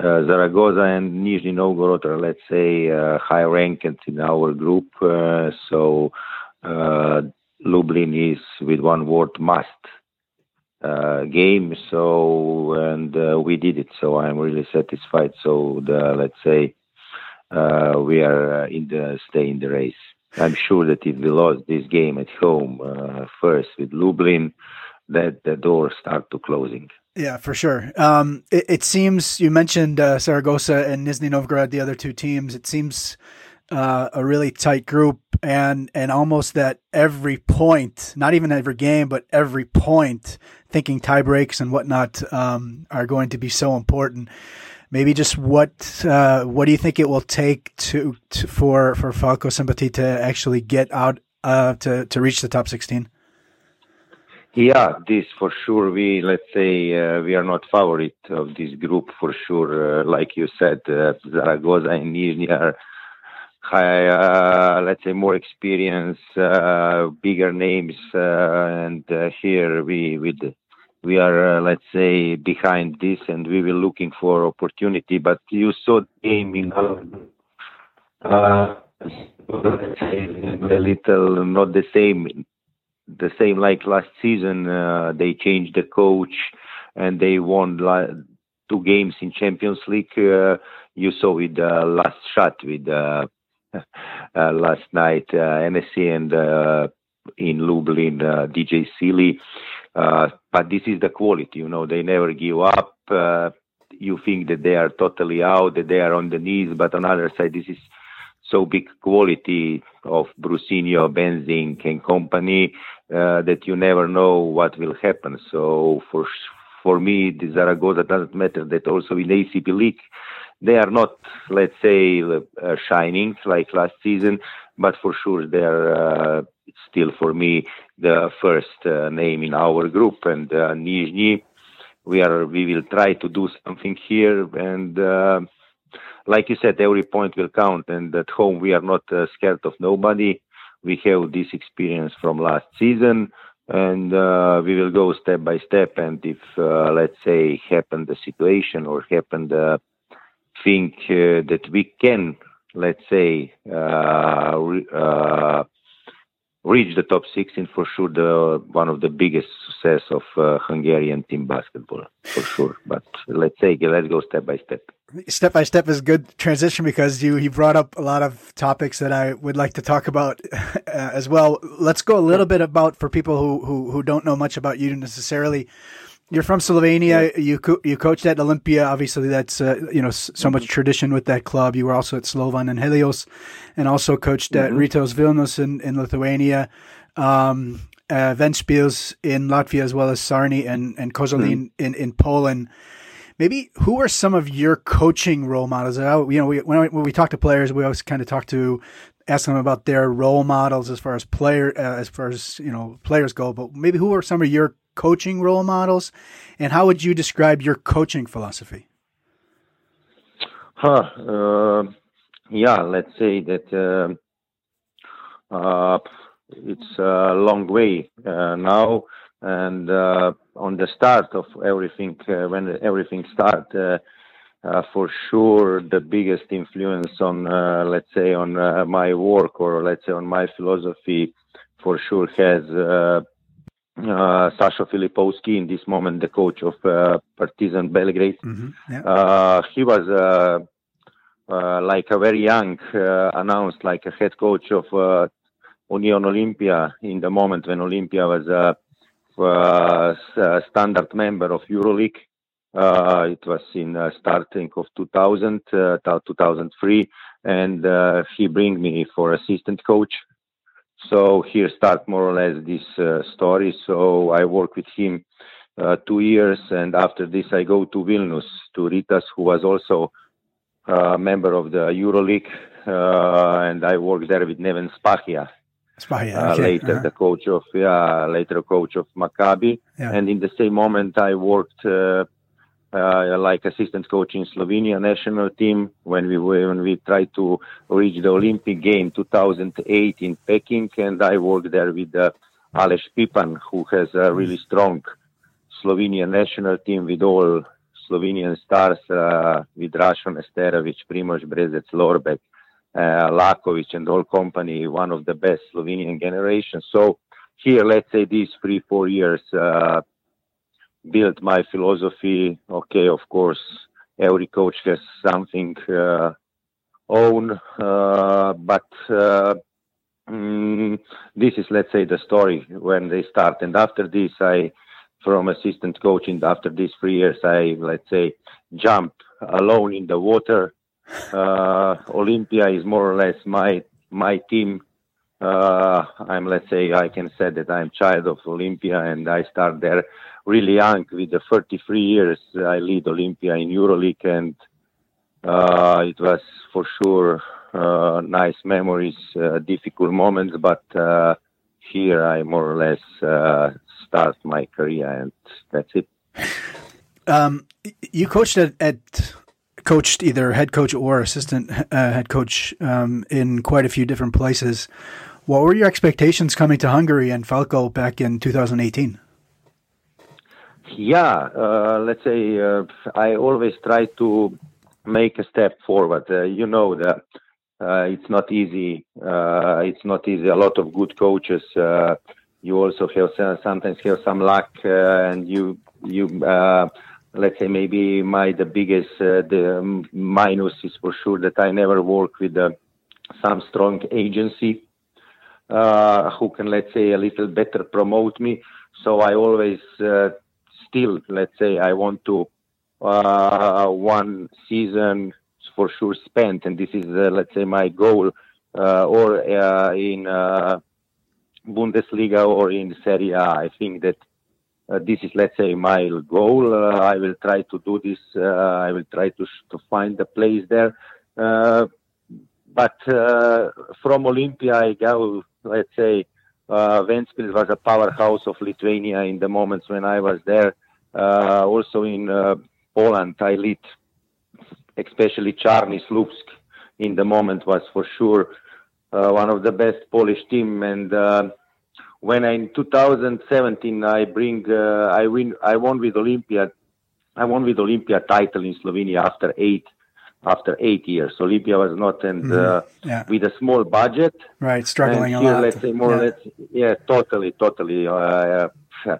uh, Zaragoza and Nizhny Novgorod are, let's say, uh, high ranked in our group. Uh, so uh, Lublin is, with one word, must uh, game. So and uh, we did it. So I'm really satisfied. So the let's say we are in the stay in the race. I'm sure that if we lost this game at home first with Lublin, that the doors start to closing. Yeah, for sure. Um, it, it, seems you mentioned uh, Saragossa and Nizhny Novgorod, the other two teams. It seems uh, a really tight group, and and almost that every point, not even every game, but every point, thinking tie breaks and whatnot um, are going to be so important. Maybe just what uh, what do you think it will take to, to for for Falco Szombathely to actually get out uh, to to reach the top sixteen? Yeah, this for sure. We let's say uh, we are not favorite of this group for sure. Uh, like you said, uh, Zaragoza and Nizhny are uh, let's say more experience, uh, bigger names, uh, and here we with we are let's say behind this, and we were looking for opportunity. But you saw the game in uh, let's say a little not the same the same like last season. Uh, they changed the coach and they won two games in Champions League. Uh, you saw with the last shot with uh, <laughs> uh last night uh, NSC and uh, in Lublin DJ Seeley. but this is the quality, you know. They never give up. you think that they are totally out, that they are on the knees, but on the other side, this is so big quality of Brussino, Benzing and company uh, that you never know what will happen. So for for me, the Zaragoza doesn't matter that also in ACB League they are not, let's say, uh, shining like last season, but for sure they are uh, still for me the first uh, name in our group and uh, Nizhny. We are we will try to do something here and like you said, every point will count. And at home, we are not uh, scared of nobody. We have this experience from last season, and uh, we will go step by step. And if, uh, let's say, happen the situation or happen the think uh, that we can, let's say, uh, uh, reach the top 16 for sure the one of the biggest success of uh, Hungarian team basketball for sure. But let's say let's go step by step. Step by step is good transition because you you brought up a lot of topics that I would like to talk about <laughs> uh, as well. Let's go a little bit about for people who who, who don't know much about you necessarily you're from Slovenia. Yeah. You co- you coached at Olympia. Obviously, that's uh, you know so mm-hmm. much tradition with that club. You were also at Slovan and Helios, and also coached mm-hmm. at Rytas Vilnius in, in Lithuania, um, uh, Ventspils in Latvia, as well as Czarni and and Koszalin mm-hmm. in in Poland. Maybe who are some of your coaching role models? You know, we, when, we, when we talk to players, we always kind of talk to ask them about their role models as far as player uh, as far as you know players go. But maybe who are some of your coaching role models, and how would you describe your coaching philosophy? Huh. Uh, yeah, let's say that uh, uh, it's a long way uh, now, and uh, on the start of everything, uh, when everything started. for sure, the biggest influence on, let's say, on my work or let's say on my philosophy, for sure has uh, Sasha Filipovski, in this moment the coach of uh, Partizan Belgrade. Mm-hmm. Yeah. Uh, he was uh, uh, like a very young, uh, announced like a head coach of Union Olympia in the moment when Olympia was uh, standard member of EuroLeague. Uh, it was in uh, starting of 2000, 2003, and he bring me for assistant coach. So here start more or less this story. So I work with him uh, two years, and after this I go to Vilnius to Rytas, who was also a member of the EuroLeague, uh, and I worked there with Neven Spahija. Spahija, uh, okay. later uh-huh. the coach of yeah, later coach of Maccabi, yeah. and in the same moment I worked uh, like assistant coach in Slovenia national team when we when we tried to reach the Olympic game 2008 in Peking, and I worked there with uh, Aleš Pipan, who has a really strong Slovenian national team with all Slovenian stars, uh, with Rašho Nesterović, Primož Brezec, Lorbek, uh, Lakovic, and all company, one of the best Slovenian generations. So here, let's say these three, four years, uh, built my philosophy. Okay, of course, every coach has something uh, own, uh, but uh, mm, this is, let's say, the story when they start. And after this, I from assistant coaching after these three years i let's say jump alone in the water uh, olympia is more or less my my team uh, i'm let's say i can say that i'm child of olympia and i start there really young with the 33 years i lead olympia in euroleague and uh, it was for sure uh, nice memories uh, difficult moments but uh, here i more or less start my career, and that's it. Um, you coached at, at, coached either head coach or assistant uh, head coach um, in quite a few different places. What were your expectations coming to Hungary and Falco back in 2018? Yeah, uh, let's say uh, I always try to make a step forward. Uh, you know that uh, it's not easy. Uh, it's not easy. A lot of good coaches you also have sometimes have some luck uh, and you you uh, let's say maybe my the biggest uh, the minus is for sure that I never work with some strong agency who can let's say a little better promote me so I always uh, still let's say I want to uh, one season for sure spent and this is let's say my goal uh or in uh Bundesliga or in Serie A. I think that uh, this is, let's say, my goal. Uh, I will try to do this. Uh, I will try to to find the place there. Uh, but uh, from Olympia, I go. Let's say, uh, Ventspils was a powerhouse of Lithuania in the moments when I was there. also in Poland, I lead, especially Czarni Słupsk. In the moment was for sure uh, one of the best Polish team. And uh, when I, in 2017 I bring uh, I win I won with Olympia I won with Olympia title in Slovenia after eight after eight years. So Libya was not and mm-hmm. yeah. with a small budget. Right, struggling and here, a lot. Let's say more yeah. or less yeah, totally, totally uh, <laughs>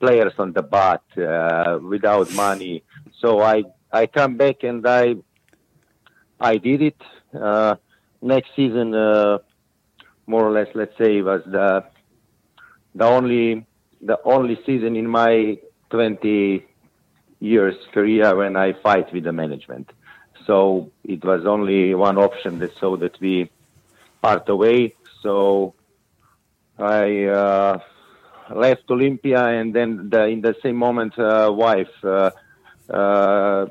players on the bat uh, without money. So I I come back and I I did it. Uh, next season, uh, more or less, let's say, was the the only the only season in my 20 years career when I fight with the management. So it was only one option that so that we part away. So I uh, left Olympia, and then the, in the same moment, uh, wife uh, uh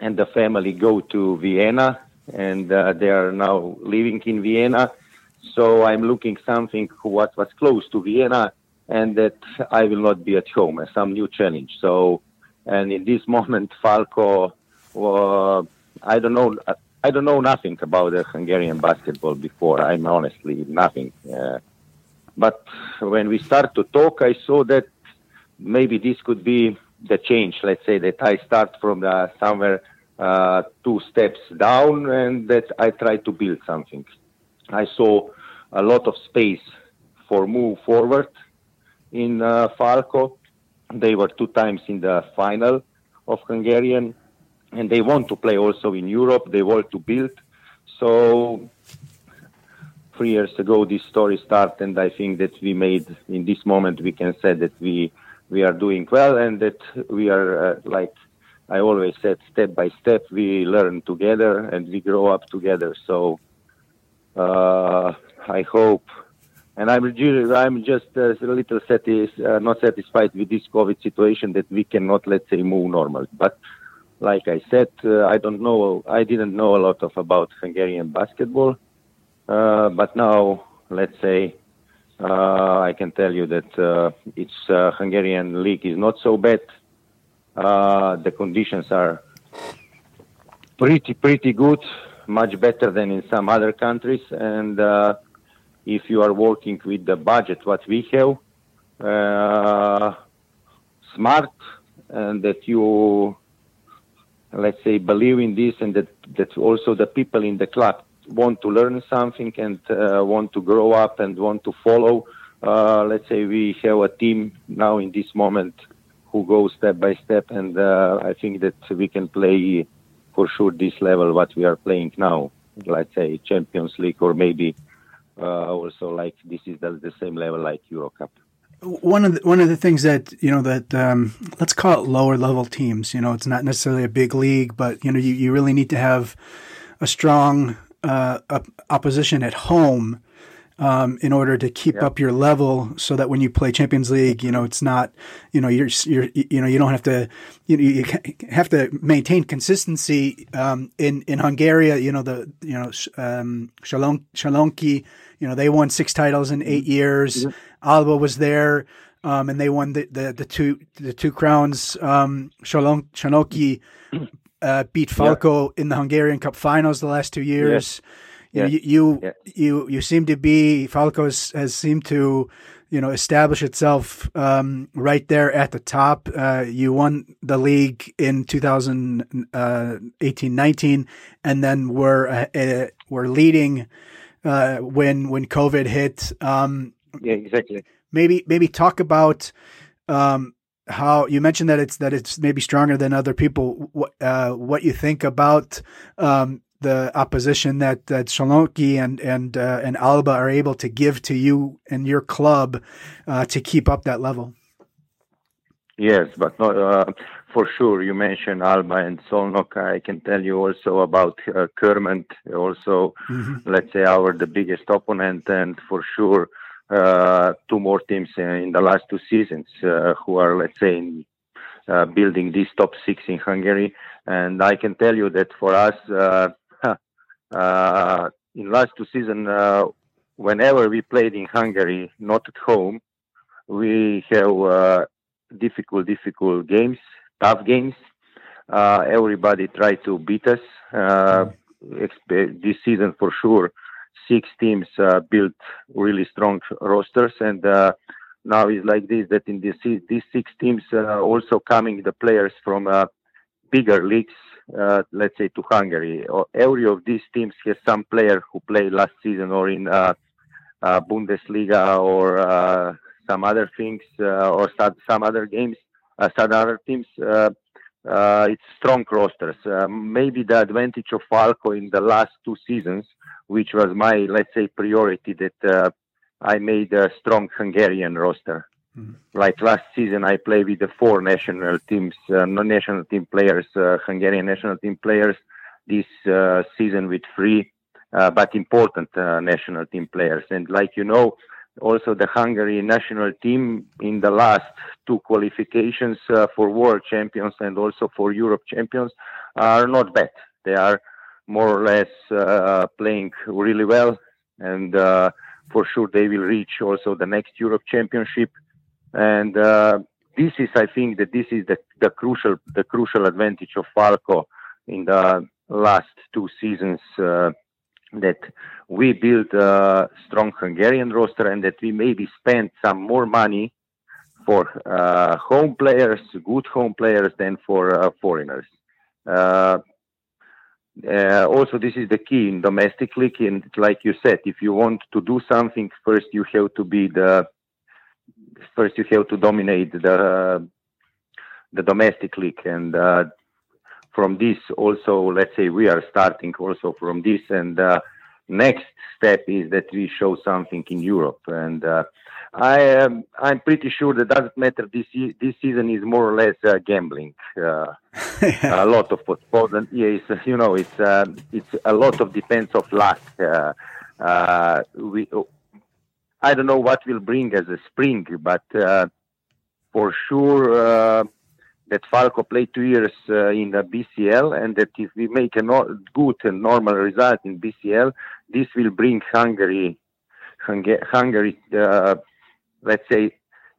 and the family go to Vienna and uh, they are now living in Vienna. So I'm looking something what was close to Vienna, and that I will not be at home. Some new challenge. So, and in this <laughs> moment, Falco, uh, I don't know. I don't know nothing about the Hungarian basketball before. I'm honestly nothing. Uh, but when we start to talk, I saw that maybe this could be the change. Let's say that I start from somewhere uh, two steps down and that I try to build something. I saw a lot of space for move forward in uh, Falco. They were two times in the final of Hungarian and they want to play also in Europe. They want to build. So three years ago this story started, and I think that we made in this moment we can say that we we are doing well and that we are uh, like I always said, step by step we learn together and we grow up together. So uh, I hope, and I'm I'm just uh, a little satis- uh, not satisfied with this COVID situation that we cannot let's say move normal, but like I said, uh, I don't know. I didn't know a lot of about Hungarian basketball, uh, but now let's say uh, I can tell you that uh, its uh, Hungarian league is not so bad. Uh, the conditions are pretty pretty good, much better than in some other countries. And if you are working with the budget what we have, smart, and that you let's say, believe in this and that, that also the people in the club want to learn something and uh, want to grow up and want to follow. Uh, let's say we have a team now in this moment who goes step by step, and uh, I think that we can play for sure this level what we are playing now. Let's say Champions League or maybe uh, also like this is the, the same level like Euro Cup one of the, one of the things that you know that um, let's call it lower level teams. You know, it's not necessarily a big league, but you know you, you really need to have a strong uh, opposition at home um, in order to keep yeah. up your level, so that when you play Champions League, you know it's not you know you're you're you know you don't have to you know, you have to maintain consistency um, in in Hungary. You know the you know um, Shalon, Shalonki, you know they won six titles in 8 mm-hmm. years. Alba was there, um, and they won the, the, the two the two crowns. Um, Shalon, Szalonki uh, beat Falco yeah. in the Hungarian Cup finals the last two years. You, you, you, you, you seem to be Falco has, has seemed to you know establish itself um, right there at the top. Uh, you won the league in 2018-19, uh, and then were uh, uh, were leading uh, when when COVID hit. Um, yeah, exactly. Maybe maybe talk about um, how you mentioned that it's that it's maybe stronger than other people. What uh, what you think about um, the opposition that that Szalonki and and uh, and Alba are able to give to you and your club uh, to keep up that level. Yes, but not, uh, for sure. You mentioned Alba and Szolnok. I can tell you also about uh, Körmend, also, mm-hmm. let's say, our the biggest opponent, and for sure, uh, two more teams in the last two seasons uh, who are, let's say, in, uh, building this top six in Hungary. And I can tell you that for us, in last two seasons, whenever we played in Hungary, not at home, we have difficult, difficult games, tough games. Uh, everybody tried to beat us uh, this season for sure six teams uh, built really strong rosters, and uh, now it's like this that in this these six teams uh, also coming the players from uh, bigger leagues, let's say to Hungary. Every of these teams has some player who played last season or in Bundesliga or some other things or some other games, some other teams. Uh, it's strong rosters. Uh, maybe the advantage of Falco in the last two seasons which was my, let's say, priority that uh, I made a strong Hungarian roster. Mm-hmm. Like last season, I played with the four national teams, uh, non-national team players, uh, Hungarian national team players. This uh, season with three, uh, but important uh, national team players. And like you know, also the Hungary national team in the last two qualifications for world champions and also for Europe champions are not bad. They are more or less uh, playing really well, and uh, for sure they will reach also the next Europe Championship. And uh, this is, I think, that this is the, the crucial the crucial advantage of Falco in the last two seasons. Uh, that we build a strong Hungarian roster and that we maybe spend some more money for uh, home players, good home players, than for uh, foreigners. Uh, uh, also, this is the key in domestic league. And like you said, if you want to do something, first you have to be the first you have to dominate the the domestic league. And uh, from this, also, let's say we are starting also from this, and uh, next step is that we show something in Europe. And uh, I am I'm pretty sure that doesn't matter. This this season is more or less uh, gambling. Uh, <laughs> a lot of football, and yeah, it's, you know, it's uh, it's a lot of depends of luck. Uh, uh, we I don't know what will bring as a spring, but for sure that Falco played two years uh, in the BCL, and that if we make a no- good and normal result in BCL, this will bring Hungary, Hungary, uh, let's say,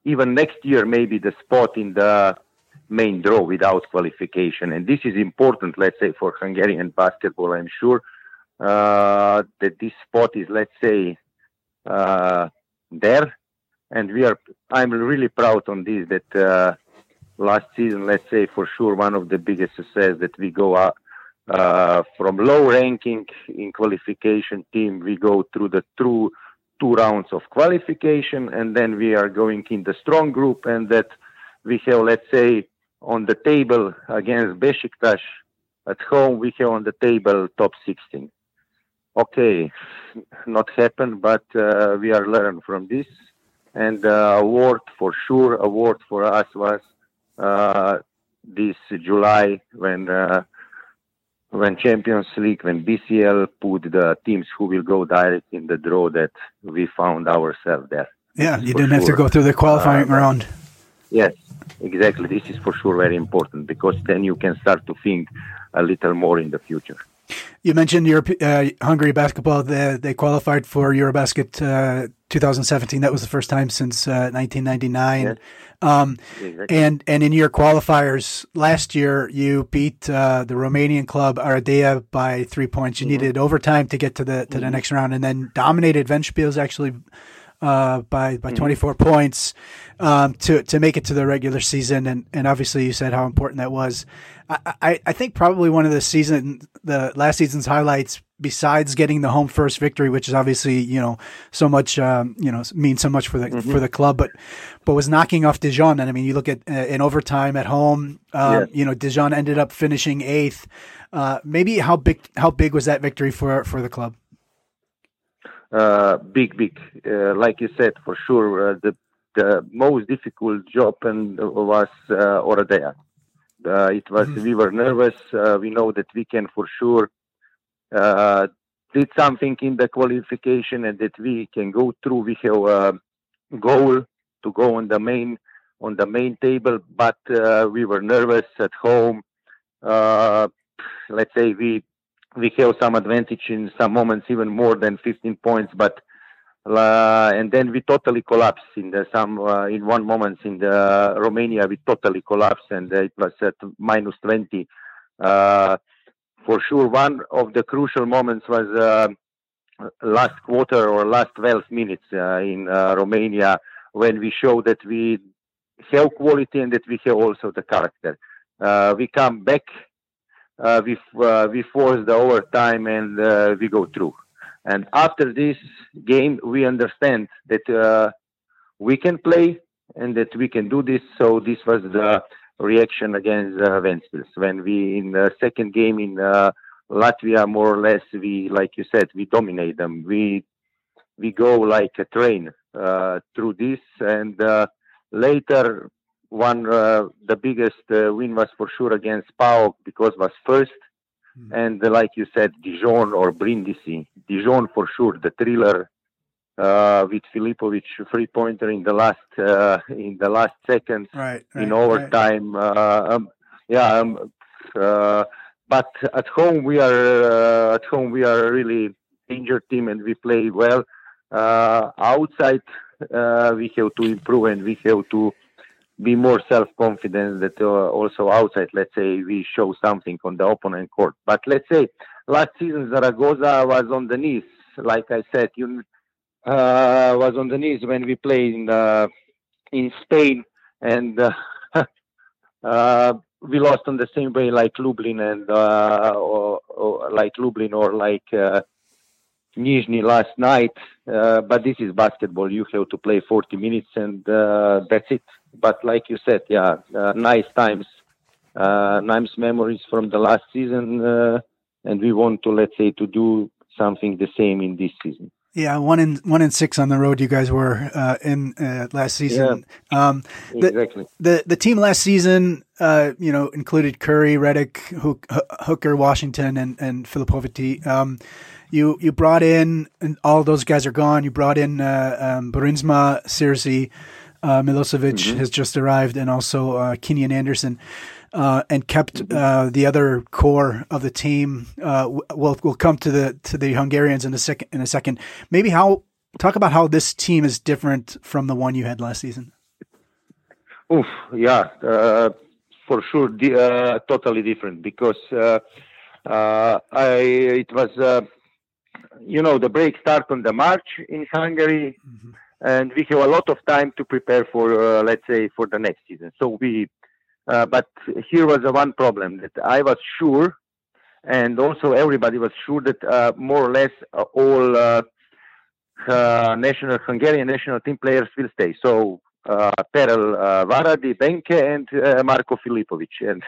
even next year maybe the spot in the main draw without qualification, and this is important, let's say, for Hungarian basketball. I'm sure uh, that this spot is, let's say, uh, there, and we are. I'm really proud on this that uh, last season, let's say for sure one of the biggest success that we go up uh, from low ranking in qualification team, we go through the two rounds of qualification, and then we are going in the strong group, and that we have, let's say, on the table against Besiktas at home, we have on the table top 16. Okay, not happened, but uh, we are learn from this. And uh, award for sure, award for us was uh, this July when uh, when Champions League, when BCL put the teams who will go direct in the draw that we found ourselves there. Yeah, you didn't sure. have to go through the qualifying uh, round. Yes, exactly. This is for sure very important because then you can start to think a little more in the future. You mentioned Europe, uh, Hungary basketball. They, they qualified for Eurobasket uh, 2017. That was the first time since uh, 1999. Yes. Um, exactly. And and in your qualifiers last year, you beat uh, the Romanian club Oradea by three points. You mm-hmm. needed overtime to get to the to mm-hmm. the next round, and then dominated Ventspils actually uh, by by mm-hmm. 24 points um, to to make it to the regular season. And and obviously, you said how important that was. I, I think probably one of the season, the last season's highlights, besides getting the home first victory, which is obviously you know so much, um, you know, means so much for the mm-hmm. for the club, but but was knocking off Dijon. And I mean, you look at uh, in overtime at home, um, you know, Dijon ended up finishing eighth. Uh, maybe how big how big was that victory for for the club? Uh, big, big. Uh, like you said, for sure, uh, the the most difficult job and was uh, Oradea uh, it was mm-hmm. we were nervous. Uh, we know that we can for sure uh, did something in the qualification and that we can go through. We have a goal to go on the main on the main table, but uh, we were nervous at home. Uh, let's say we we have some advantage in some moments, even more than 15 points, but uh, and then we totally collapsed in the some uh, in one moment in the Romania we totally collapsed and it was at minus 20 uh, for sure one of the crucial moments was uh, last quarter or last 12 minutes uh, in uh, Romania when we show that we have quality and that we have also the character we come back we we force the overtime and we go through and after this game, we understand that we can play and that we can do this. So this was the reaction against uh, Ventspils. When we in the second game in uh, Latvia, more or less, we like you said, we dominate them. We we go like a train uh, through this, and uh, later one uh, the biggest uh, win was for sure against PAOK because was first Mm. And like you said, Dijon or Brindisi. Dijon for sure, the thriller uh, with Filipovic three pointer in the last uh, in the last seconds right, right, in overtime. Right. Uh, um, yeah, um, uh, but at home we are uh, at home we are a really injured team and we play well. outside we have to improve and we have to be more self-confident that uh, also outside, let's say, we show something on the opponent court. But let's say last season Zaragoza was on the knees, like I said, you uh, was on the knees when we played in uh, in Spain, and uh, <laughs> uh, we lost on the same way like Lublin and uh, or, or, like Lublin or like Nizhny last night. but this is basketball; you have to play 40 minutes, and that's it but like you said, yeah, uh, nice times, uh, nice memories from the last season, uh, and we want to let's say to do something the same in this season. Yeah, one in one in six on the road. You guys were uh, in uh, last season. Yeah, um, the, exactly. The the team last season, uh, you know, included Curry, Reddick, Hook, Hooker, Washington, and and Filipovic. Um, you you brought in, and all those guys are gone. You brought in uh, um, Searcy, uh, Milosevic mm-hmm. has just arrived, and also uh, Kyan Anderson uh, and kept uh, the other core of the team. Uh, we'll we'll come to the to the Hungarians in a second. In a second, maybe how talk about how this team is different from the one you had last season. Oof, yeah, uh, for sure, uh, totally different because uh, I it was you know the break start on the March in Hungary. Mm-hmm. And we have a lot of time to prepare for, let's say, for the next season. So we uh, but here was a one problem that I was sure, and also everybody was sure that uh, more or less uh, all uh, uh, national Hungarian national team players will stay. So uh, Perel Varadi, Benke, and Marko Filipovic. And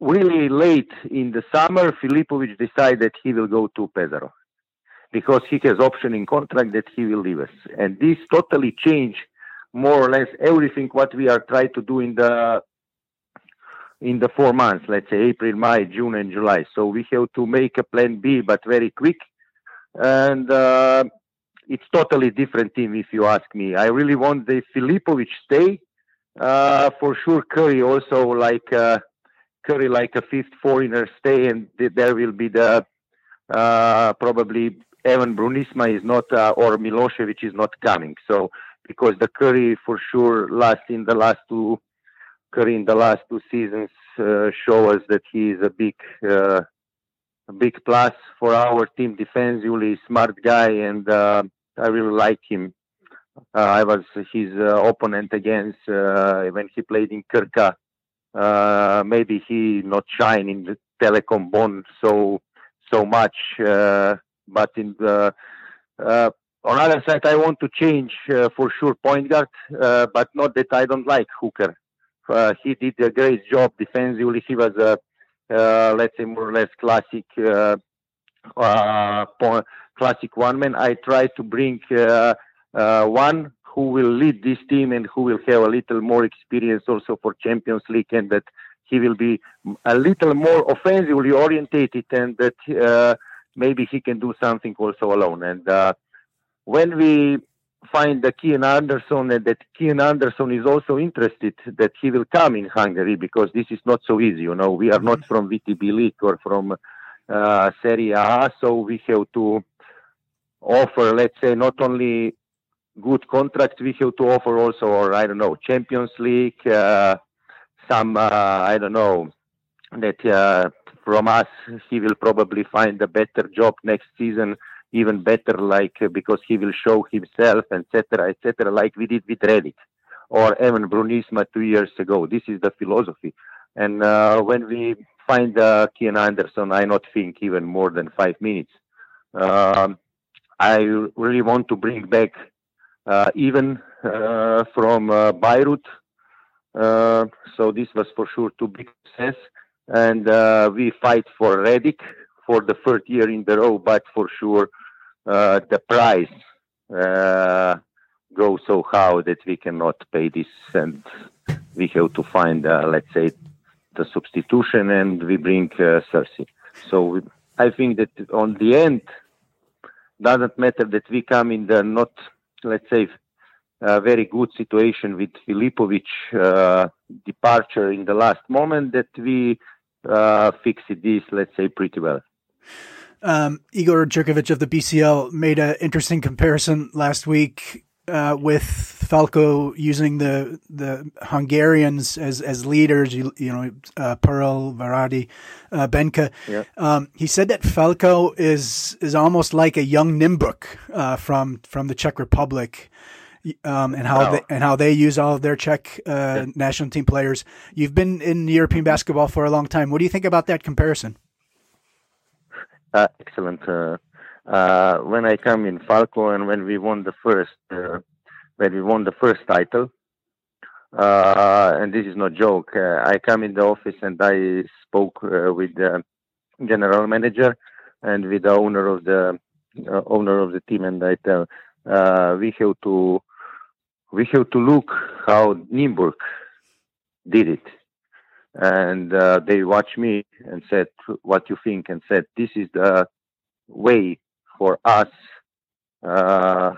really late in the summer, Filipovic decided he will go to Pesaro because he has option in contract that he will leave us. And this totally changed more or less everything what we are trying to do in the in the four months, let's say April, May, June, and July. So we have to make a plan B, but very quick. And uh, it's totally different team, if you ask me. I really want the Filipovic stay. Uh, for sure, Curry also like uh, Curry like a fifth foreigner stay, and there will be the uh, probably Evan Bruinsma is not uh, or Milosevic is not coming. So because the Curry for sure last in the last two Curry in the last two seasons uh, show us that he is a big uh, a big plus for our team defensively smart guy and uh, I really like him. Uh, I was his uh, opponent against uh, when he played in Krka. maybe he not shine in the Telekom Bonn so so much, but in the on other side, I want to change uh, for sure point guard, uh, but not that I don't like Hooker. Uh, he did a great job defensively. He was a, uh, let's say, more or less classic, uh, uh, classic one man. I try to bring one who will lead this team and who will have a little more experience also for Champions League, and that he will be a little more offensively orientated, and that maybe he can do something also alone. And when we find the Kyan Anderson and that Kyan Anderson is also interested that he will come in Hungary because this is not so easy. You know, we are not from VTB League or from uh, Serie A, so we have to offer, let's say, not only good contract, we have to offer also, or I don't know, Champions League, uh, some, uh, I don't know, that uh, from us he will probably find a better job next season even better, like uh, because he will show himself, etc., etc., like we did with Redick or Evan Bruinsma two years ago. This is the philosophy. And uh, when we find uh, Kyan Anderson, I not think even more than five minutes. Um, I really want to bring back uh, even uh, from uh, Beirut. Uh, so this was for sure two big success. And we fight for Redick for the third year in the row, but for sure uh, the price uh, goes so high that we cannot pay this, and we have to find, uh, let's say, the substitution, and we bring uh, Searcy. So I think that on the end, doesn't matter that we come in the not, let's say, a very good situation with Filipovic uh, departure in the last moment that we uh, fixed this, let's say, pretty well. Um, Igor Jurkovic of the BCL made an interesting comparison last week uh, with Falco using the the Hungarians as as leaders. You, you know, uh, Perel, Varadi, uh, Benke. Yeah. Um, he said that Falco is is almost like a young Nymburk uh, from from the Czech Republic. Um, and how wow. they, and how they use all of their Czech uh, yeah. national team players. You've been in European basketball for a long time. What do you think about that comparison? Uh, excellent. Uh, uh, when I come in Falco and when we won the first, when we won the first title, and this is no joke, I come in the office and I spoke with the general manager and with the owner of the uh, owner of the team, and I tell uh, we have to we have to look how Nymburk did it. And uh, they watched me and said, "What you think?" And said, "This is the way for us uh,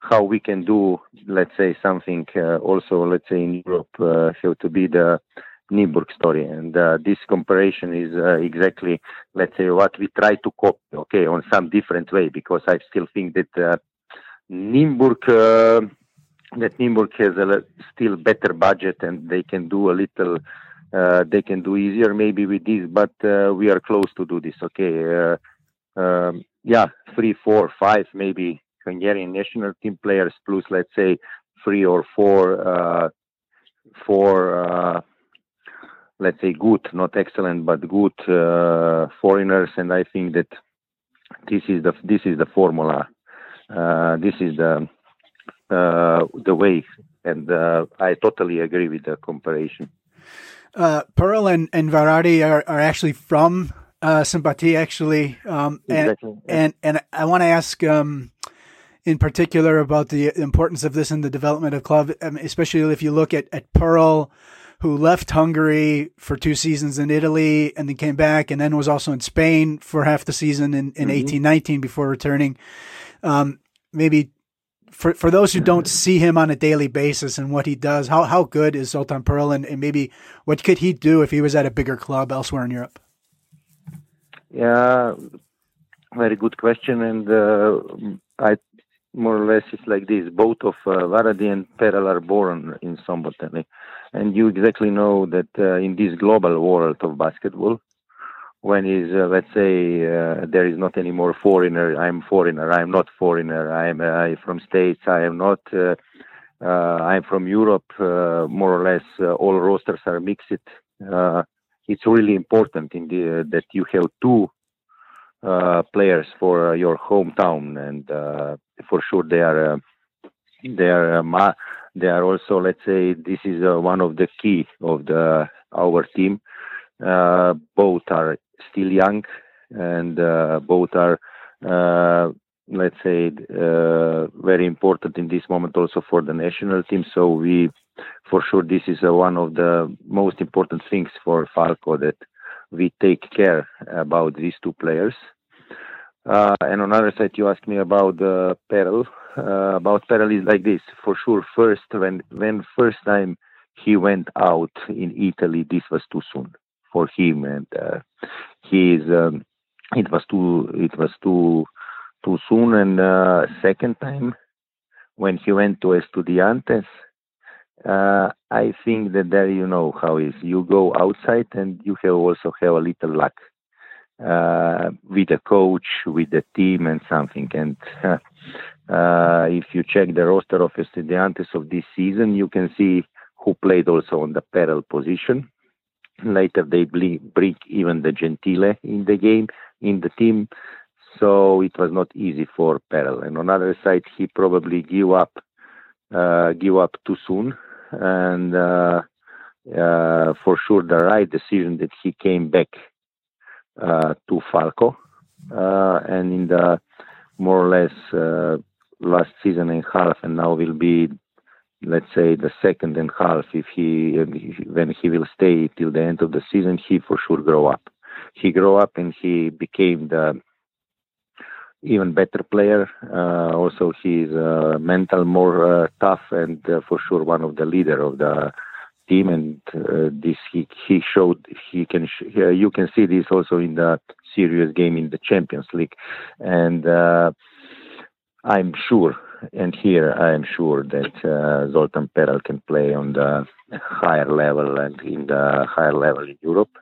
how we can do, let's say, something uh, also, let's say, in Europe, uh, have to be the Nymburk story. And uh, this comparison is uh, exactly, let's say, what we try to copy, okay, on some different way, because I still think that uh, Nymburk, uh, that Nymburk has a still better budget and they can do a little, uh, they can do easier maybe with this, but uh, we are close to do this, okay. Um, yeah, three, four, five, maybe Hungarian national team players plus let's say three or four uh, four uh, let's say good not excellent but good uh, foreigners and I think that this is the this is the formula uh, this is the uh, the way and uh, I totally agree with the comparison uh, Perl and, and Varadi are, are actually from uh, Szombathely actually, um, and, exactly. and and I want to ask um, in particular about the importance of this in the development of club, um, especially if you look at, at Perl, who left Hungary for two seasons in Italy and then came back and then was also in Spain for half the season in, in mm-hmm. 18, 19 before returning. Um, maybe for, for those who don't see him on a daily basis and what he does, how, how good is Zoltan Perl and, and maybe what could he do if he was at a bigger club elsewhere in Europe? Yeah, very good question. And uh, I more or less it's like this. Both of uh, Varadi and Perl are born in Szombathely. And you exactly know that uh, in this global world of basketball, when is uh, let's say uh, there is not any more foreigner, I'm foreigner, I'm not foreigner, I'm uh, from States, I am not, uh, uh, I'm from Europe, uh, more or less all rosters are mixed. it's really important in the, that you have two players for your hometown, and for sure they are they are ma- they are also let's say this is one of the key of the our team. Both are still young, and both are let's say uh, very important in this moment also for the national team so we for sure this is uh, one of the most important things for falco that we take care about these two players. Uh, and on the other side, you asked me about the Perl. Uh, about Perl is like this. For sure, first when when first time he went out in Italy, this was too soon for him, and uh, he is. Um, it was too. It was too too soon. And uh, second time when he went to Estudiantes, uh, I think that there you know how is. You go outside and you have also have a little luck uh, with the coach, with the team, and something. And <laughs> uh, if you check the roster of Estudiantes of this season, you can see who played also on the parallel position. Later, they bring even the Gentile in the game, in the team. So it was not easy for Perl. And on the other side, he probably give up, uh, give up too soon and uh, uh, for sure the right decision that he came back uh, to Falco, and in the more or less last season and half, and now will be let's say the second and half if he when he will stay till the end of the season he for sure grow up he grow up and he became the even better player. Uh, also, he's uh, mental more uh, tough and uh, for sure one of the leader of the team. And uh, this he he showed he can sh- you can see this also in the serious game in the Champions League. And uh, I'm sure, and here I am sure that Zoltan Perl can play on the higher level and in the higher level in Europe.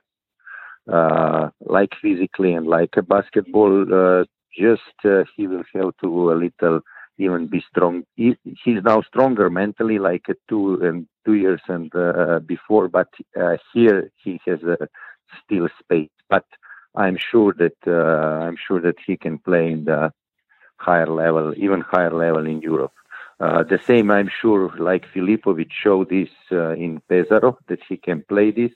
Uh, like physically and like a basketball, uh, just uh, he will have to a little even be strong. He, he's now stronger mentally, like uh, two and two years and uh, before, but uh, here he has uh, still space. But I'm sure that uh, I'm sure that he can play in the higher level, even higher level in Europe. Uh, the same, I'm sure, like Filipovic showed this uh, in Pesaro, that he can play this.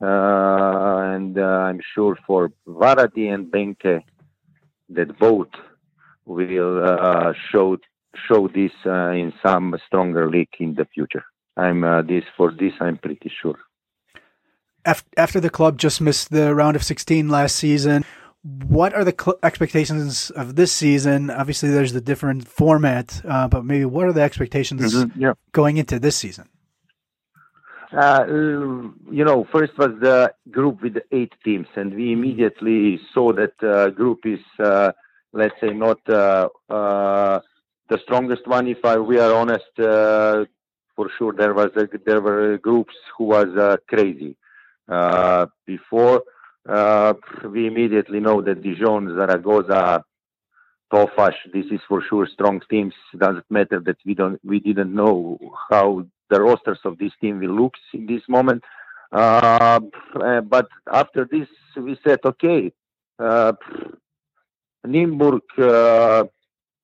uh, and uh, I'm sure for Varadi and Benke that both will uh, show show this uh, in some stronger league in the future. I'm this for this. I'm pretty sure. After the club just missed the round of 16 last season, what are the cl- expectations of this season? Obviously, there's the different format, uh, but maybe what are the expectations mm-hmm, yeah. going into this season? Uh, you know, first was the group with eight teams, and we immediately saw that uh, group is, uh, let's say, not uh, uh, the strongest one. If I, we are honest, uh, for sure there was a, there were groups who was crazy before. We immediately know that Dijon, Zaragoza, Tofaş, this is for sure strong teams. Doesn't matter that we don't we didn't know how the rosters of this team will look in this moment. Uh, uh, but after this, we said, okay, uh, Nymburk, uh,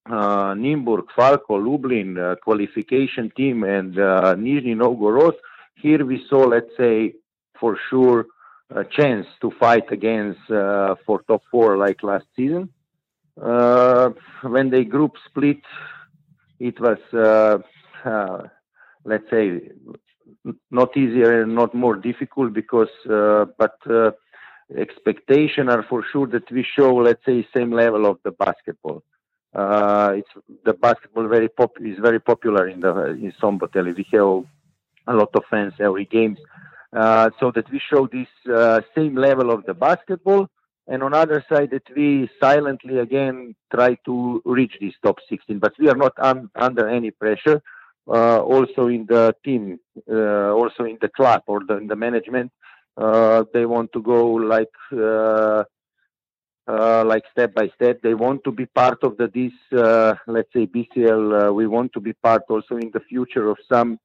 uh, Nymburk, Falco, Lublin uh, qualification team, and uh, Nizhny Novgorod. Here we saw, let's say, for sure, a chance to fight against for top four like last season. when they group split, it was let's say, not easier and not more difficult because, uh, but uh, expectation are for sure that we show, let's say, same level of the basketball. Uh, it's the basketball very pop is very popular in the in Szombathely. We have a lot of fans every games, uh, so that we show this uh, same level of the basketball. And on other side, that we silently again try to reach this top 16, but we are not un- under any pressure uh, also in the team, uh, also in the club or the, in the management. Uh, they want to go like uh, like step by step. They want to be part of the this let's say BCL. we want to be part also in the future of some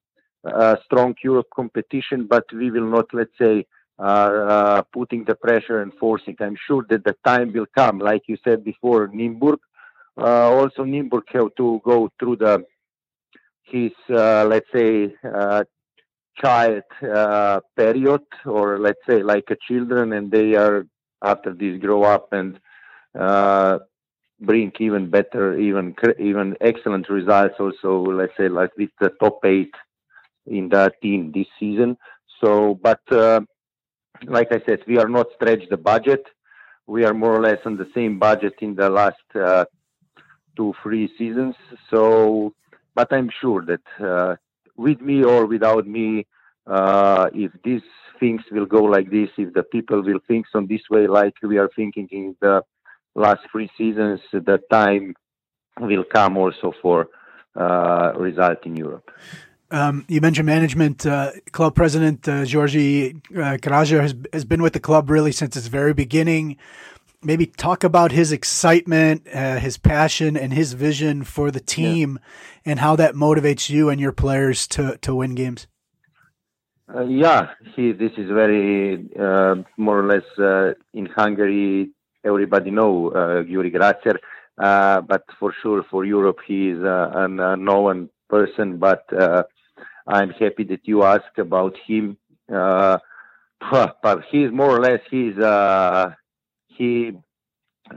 strong Europe competition, but we will not let's say uh, putting the pressure and forcing. I'm sure that the time will come, like you said before, Nymburk. Uh, also, Nymburk have to go through the his, uh, let's say, child uh, period, or let's say like a children, and they are after this grow up and uh, bring even better, even even excellent results. Also, let's say like with the top eight in the team this season. So, but uh, like I said, we are not stretched the budget. We are more or less on the same budget in the last uh, two, three seasons. So but I'm sure that uh, with me or without me, uh, if these things will go like this, if the people will think on this way, like we are thinking in the last three seasons, the time will come also for uh, result in Europe. Um, you mentioned management. Uh, club president uh, Georgi uh, has, has been with the club really since its very beginning maybe talk about his excitement, uh, his passion, and his vision for the team, yeah. and how that motivates you and your players to to win games. Uh, yeah, he. This is very uh, more or less uh, in Hungary. Everybody know uh, Gyuri Gráczer, uh, but for sure for Europe he is uh, an unknown person. But I'm happy that you ask about him. <laughs> but he's more or less he's he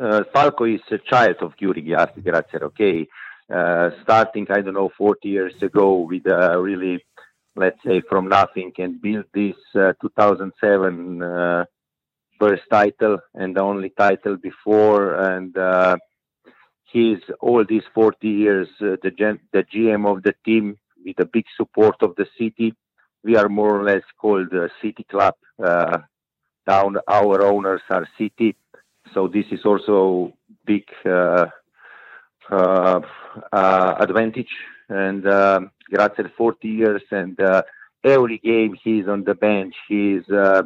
uh, Falco is a child of Gyuri Gráczer, okay? Uh, starting, I don't know, 40 years ago with uh, really, let's say, from nothing and built this uh, 2007 uh, first title and the only title before. And uh, he's all these 40 years uh, the, gen- the GM of the team with the big support of the city. We are more or less called a city club. down our owners are city so this is also big uh, uh, uh, advantage. And uh, Gráczer 40 years, and uh, every game he's on the bench. He's uh,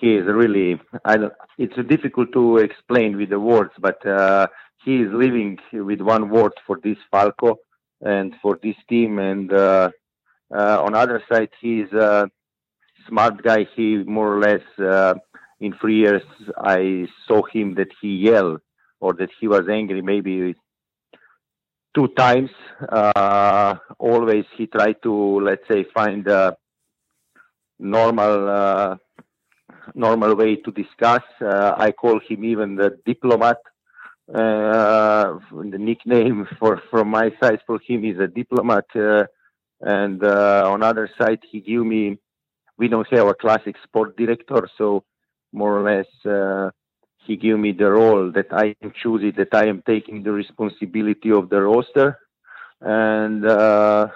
he is really. I don't, it's difficult to explain with the words, but uh, he is living with one word for this Falco and for this team. And uh, uh, on other side, he's a smart guy. He more or less uh, in three years I saw him that he yelled or that he was angry maybe two times. Uh, always he tried to let's say find a normal uh, normal way to discuss. Uh, I call him even the diplomat. Uh, the nickname for from my side for him is a diplomat. Uh, and uh, on other side, he gave me. We don't have a classic sport director, so more or less uh, he gave me the role that I am choosing, that I am taking the responsibility of the roster, and uh,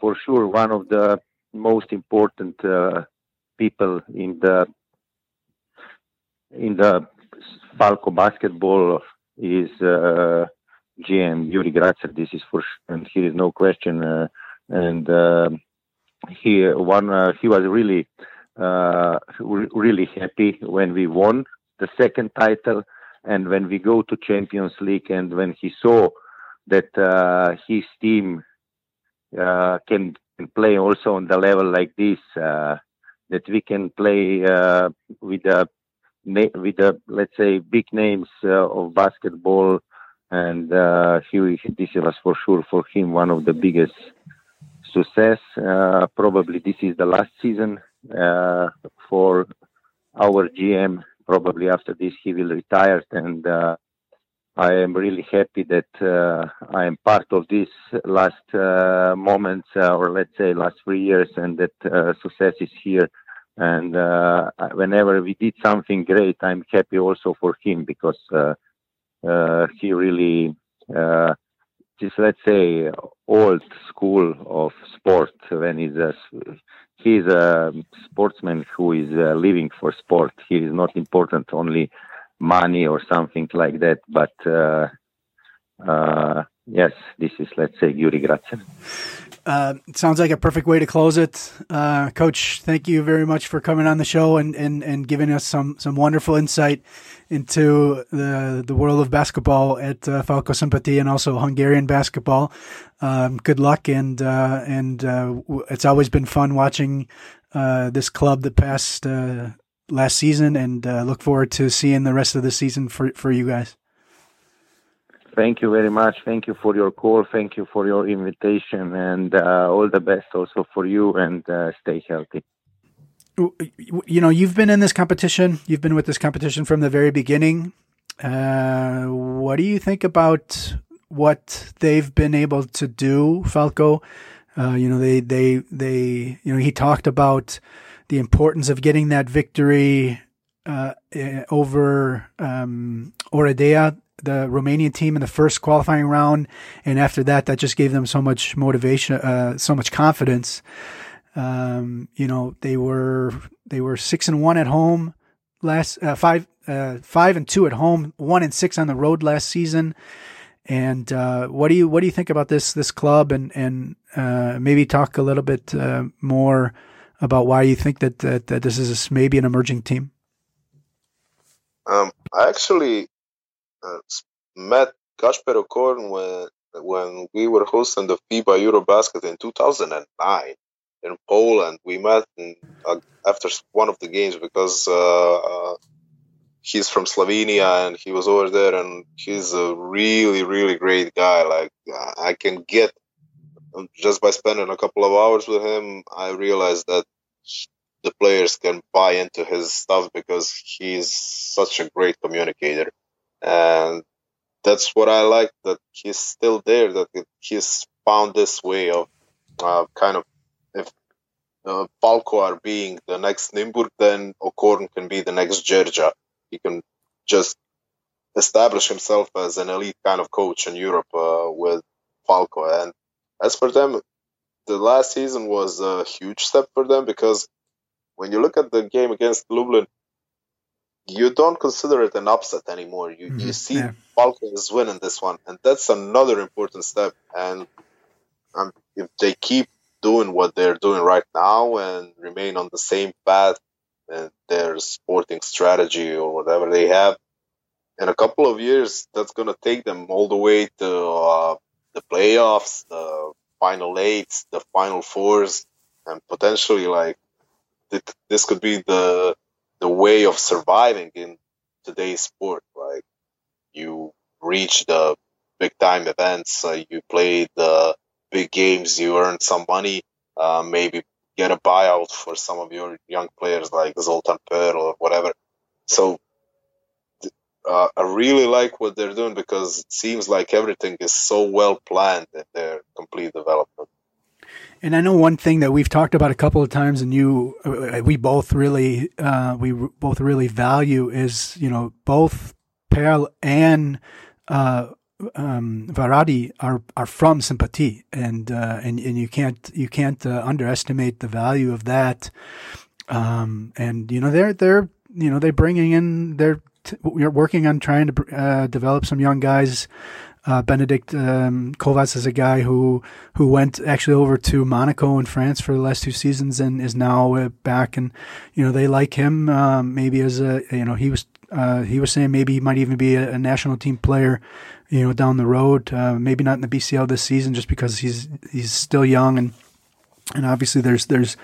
for sure one of the most important uh, people in the in the Falco basketball is uh, GM Gyuri Gráczer. This is for sure, and here is no question. Uh, and uh, he uh, he was really uh, re- really happy when we won the second title and when we go to Champions League and when he saw that uh, his team uh, can, play also on the level like this, that we can play with the with the let's say big names uh, of basketball, and uh, this was for sure for him one of the biggest success. probably this is the last season for our GM probably after this he will retire and uh, I am really happy that uh, I am part of this last uh, moments uh, or let's say last three years and that uh, success is here and uh, whenever we did something great I'm happy also for him because he really just let's say old school of sport when he's a he's a sportsman who is uh, living for sport. He is not important only money or something like that, but uh, uh, yes, this is let's say Gyuri Gráczer. Uh, sounds like a perfect way to close it. Uh, Coach, thank you very much for coming on the show and, and, and giving us some, some wonderful insight into the the world of basketball at uh, Falco Szombathely and also Hungarian basketball. Um, good luck, and uh, and uh, it's always been fun watching uh, this club passed uh, last season, and look forward to seeing the rest of the season for for you guys. Thank you very much. Thank you for your call. Thank you for your invitation, and all the best also for you. And stay healthy you know, you've been in this competition. You've been with this competition from the very beginning. Uh, what do you think about what they've been able to do, Falco? Uh, you know, they, they, they, you know, he talked about the importance of getting that victory uh, eh, over um, Oradea, the Romanian team, in the first qualifying round, and after that, that just gave them so much motivation, uh, so much confidence. Um, you know, they were they were six and one at home last uh, five uh, five and two at home, one and six on the road last season. And uh, what do you what do you think about this this club and and uh, maybe talk a little bit uh, more about why you think that, that that this is maybe an emerging team? Um, I actually met Gašper Okorn when when we were hosting the FIBA Eurobasket in 2009 in Poland. We met in, uh, after one of the games because uh, uh, he's from Slovenia and he was over there, and he's a really, really great guy. Like I can get just by spending a couple of hours with him, I realized that the players can buy into his stuff because he's such a great communicator, and that's what I like that he's still there. That he's found this way of uh, kind of if uh, Falco are being the next Nymburk, then Okorn can be the next Georgia. He can just establish himself as an elite kind of coach in Europe uh, with Falco. And as for them, the last season was a huge step for them because when you look at the game against Lublin, you don't consider it an upset anymore. You mm-hmm. you see yeah. Falco is winning this one, and that's another important step. And um, if they keep doing what they're doing right now and remain on the same path and their sporting strategy or whatever they have, in a couple of years, that's going to take them all the way to uh, the playoffs, the final eights, the final fours, and potentially like this could be the the way of surviving in today's sport. Like you reach the big time events, uh, you play the big games, you earn some money, uh, maybe get a buyout for some of your young players like Zoltan Perl or whatever. So uh, I really like what they're doing because it seems like everything is so well planned in their complete development. And I know one thing that we've talked about a couple of times, and you, uh, we both really, uh, we both really value is, you know, both Perl and uh, um, Varadi are are from Szombathely, and uh, and and you can't you can't uh, underestimate the value of that. Um, and you know they're they're you know they're bringing in they're t- we're working on trying to uh, develop some young guys. Uh, Benedict um, Kovacs is a guy who who went actually over to Monaco in France for the last two seasons and is now uh, back. And you know they like him um, maybe as a you know he was uh, he was saying maybe he might even be a, a national team player you know, down the road. Uh, maybe not in the BCL this season, just because he's he's still young and and obviously there's there's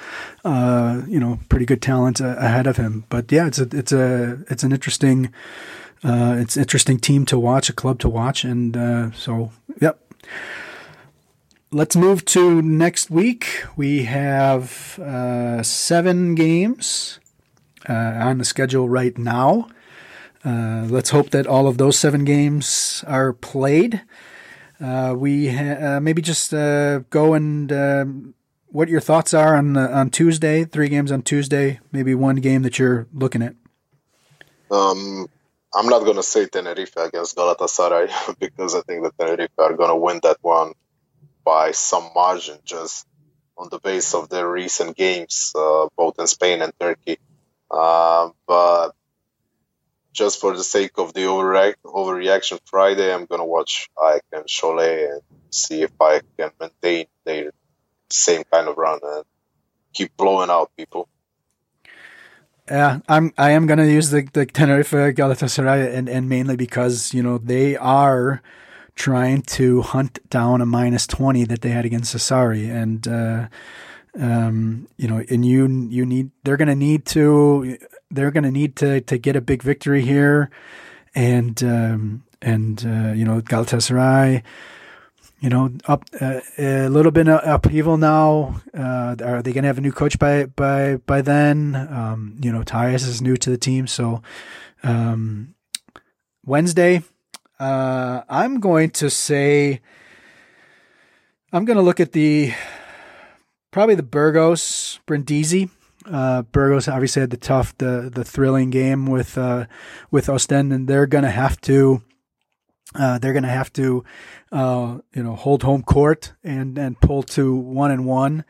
uh, you know pretty good talent uh, ahead of him. But yeah, it's a it's a it's an interesting uh, it's interesting team to watch, a club to watch, and uh, so yep. Let's move to next week. We have uh, seven games uh, on the schedule right now. Uh, let's hope that all of those seven games are played. Uh, we ha- maybe just go and um, what your thoughts are on on Tuesday. Three games on Tuesday. Maybe one game that you're looking at. Um, I'm not gonna say Tenerife against Galatasaray <laughs> because I think that Tenerife are gonna win that one by some margin, just on the base of their recent games, uh, both in Spain and Turkey. Uh, but just for the sake of the overreaction Friday, I'm gonna watch AEK and Cholet and see if I can maintain their same kind of run and keep blowing out people. Yeah, I'm. I am gonna use the the Tenerife Galatasaray, and and mainly because you know they are trying to hunt down a minus twenty that they had against Sassari, and uh, um, you know, and you you need they're gonna need to they're to need to to get a big victory here, and um, and uh, you know Galatasaray, you know up uh, a little bit of upheaval now. Uh, are they going to have a new coach by by by then? Um, you know Tyus is new to the team, so um, Wednesday, uh, I'm going to say I'm going to look at the probably the Burgos Brindisi uh, Burgos obviously had the tough, the the thrilling game with uh, with Ostend, and they're going to have to uh, they're going to have to uh, you know hold home court and and pull to one and one.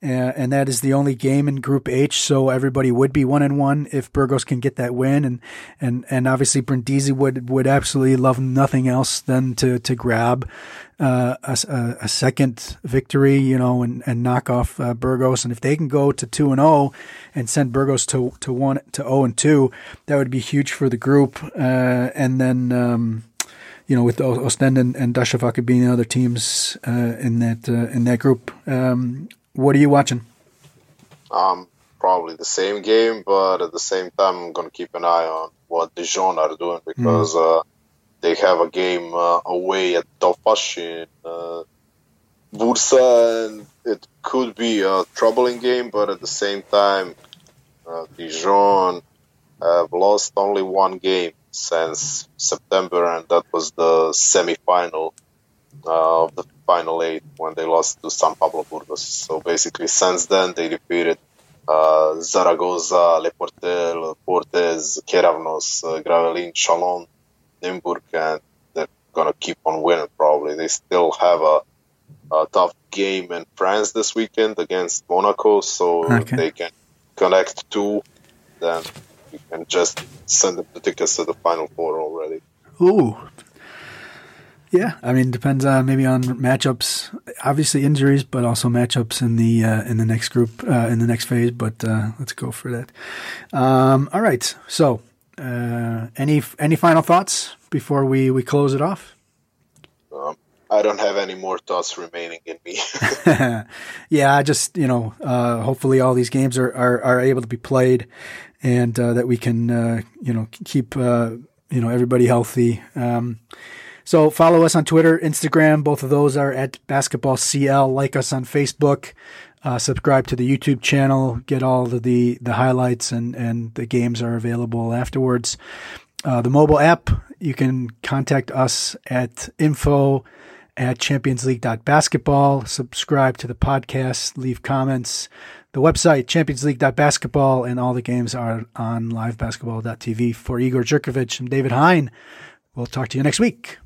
Uh, and that is the only game in Group H. So everybody would be one and one if Burgos can get that win, and and and obviously Brindisi would would absolutely love nothing else than to to grab uh, a, a, second victory, you know, and, and knock off uh, Burgos. And if they can go to two and zero oh and send Burgos to to one to zero oh and two, that would be huge for the group. And then. Um, you know, with Ostend and, and Darussafaka being the other teams uh, in that uh, in that group, um, what are you watching? Um, probably the same game, but at the same time, I'm gonna keep an eye on what Dijon are doing because mm. uh, they have a game uh, away at Tofaş in uh, Bursa, and it could be a troubling game. But at the same time, uh, Dijon have lost only one game since September, and that was the semi-final uh, of the final eight when they lost to San Pablo Burgos. So basically, since then they defeated uh, Zaragoza, Le Portel, Portes, Keravnos, uh, Gravelines, Chalon, Nymburk, and they're gonna keep on winning. Probably they still have a, a tough game in France this weekend against Monaco, so okay. they can connect two. Then you can just send the tickets to the final four already. Ooh, yeah, I mean, depends on maybe on matchups. Obviously, injuries, but also matchups in the uh, in the next group uh, in the next phase. But uh, let's go for that. Um, all right. So, uh, any any final thoughts before we we close it off? Um, I don't have any more thoughts remaining in me. <laughs> <laughs> yeah, I just you know, uh, hopefully all these games are, are, are able to be played, and uh, that we can you know keep you know everybody healthy. Um, So follow us on Twitter, Instagram. Both of those are at Basketball CL. Like us on Facebook. Uh, subscribe to the YouTube channel. Get all of the the highlights and and the games are available afterwards. Uh, the mobile app. You can contact us at info at championsleague.basketball. Subscribe to the podcast. Leave comments the website, championsleague.basketball, and all the games are on livebasketball.tv. For Igor Jurkovic and David Hein, we'll talk to you next week.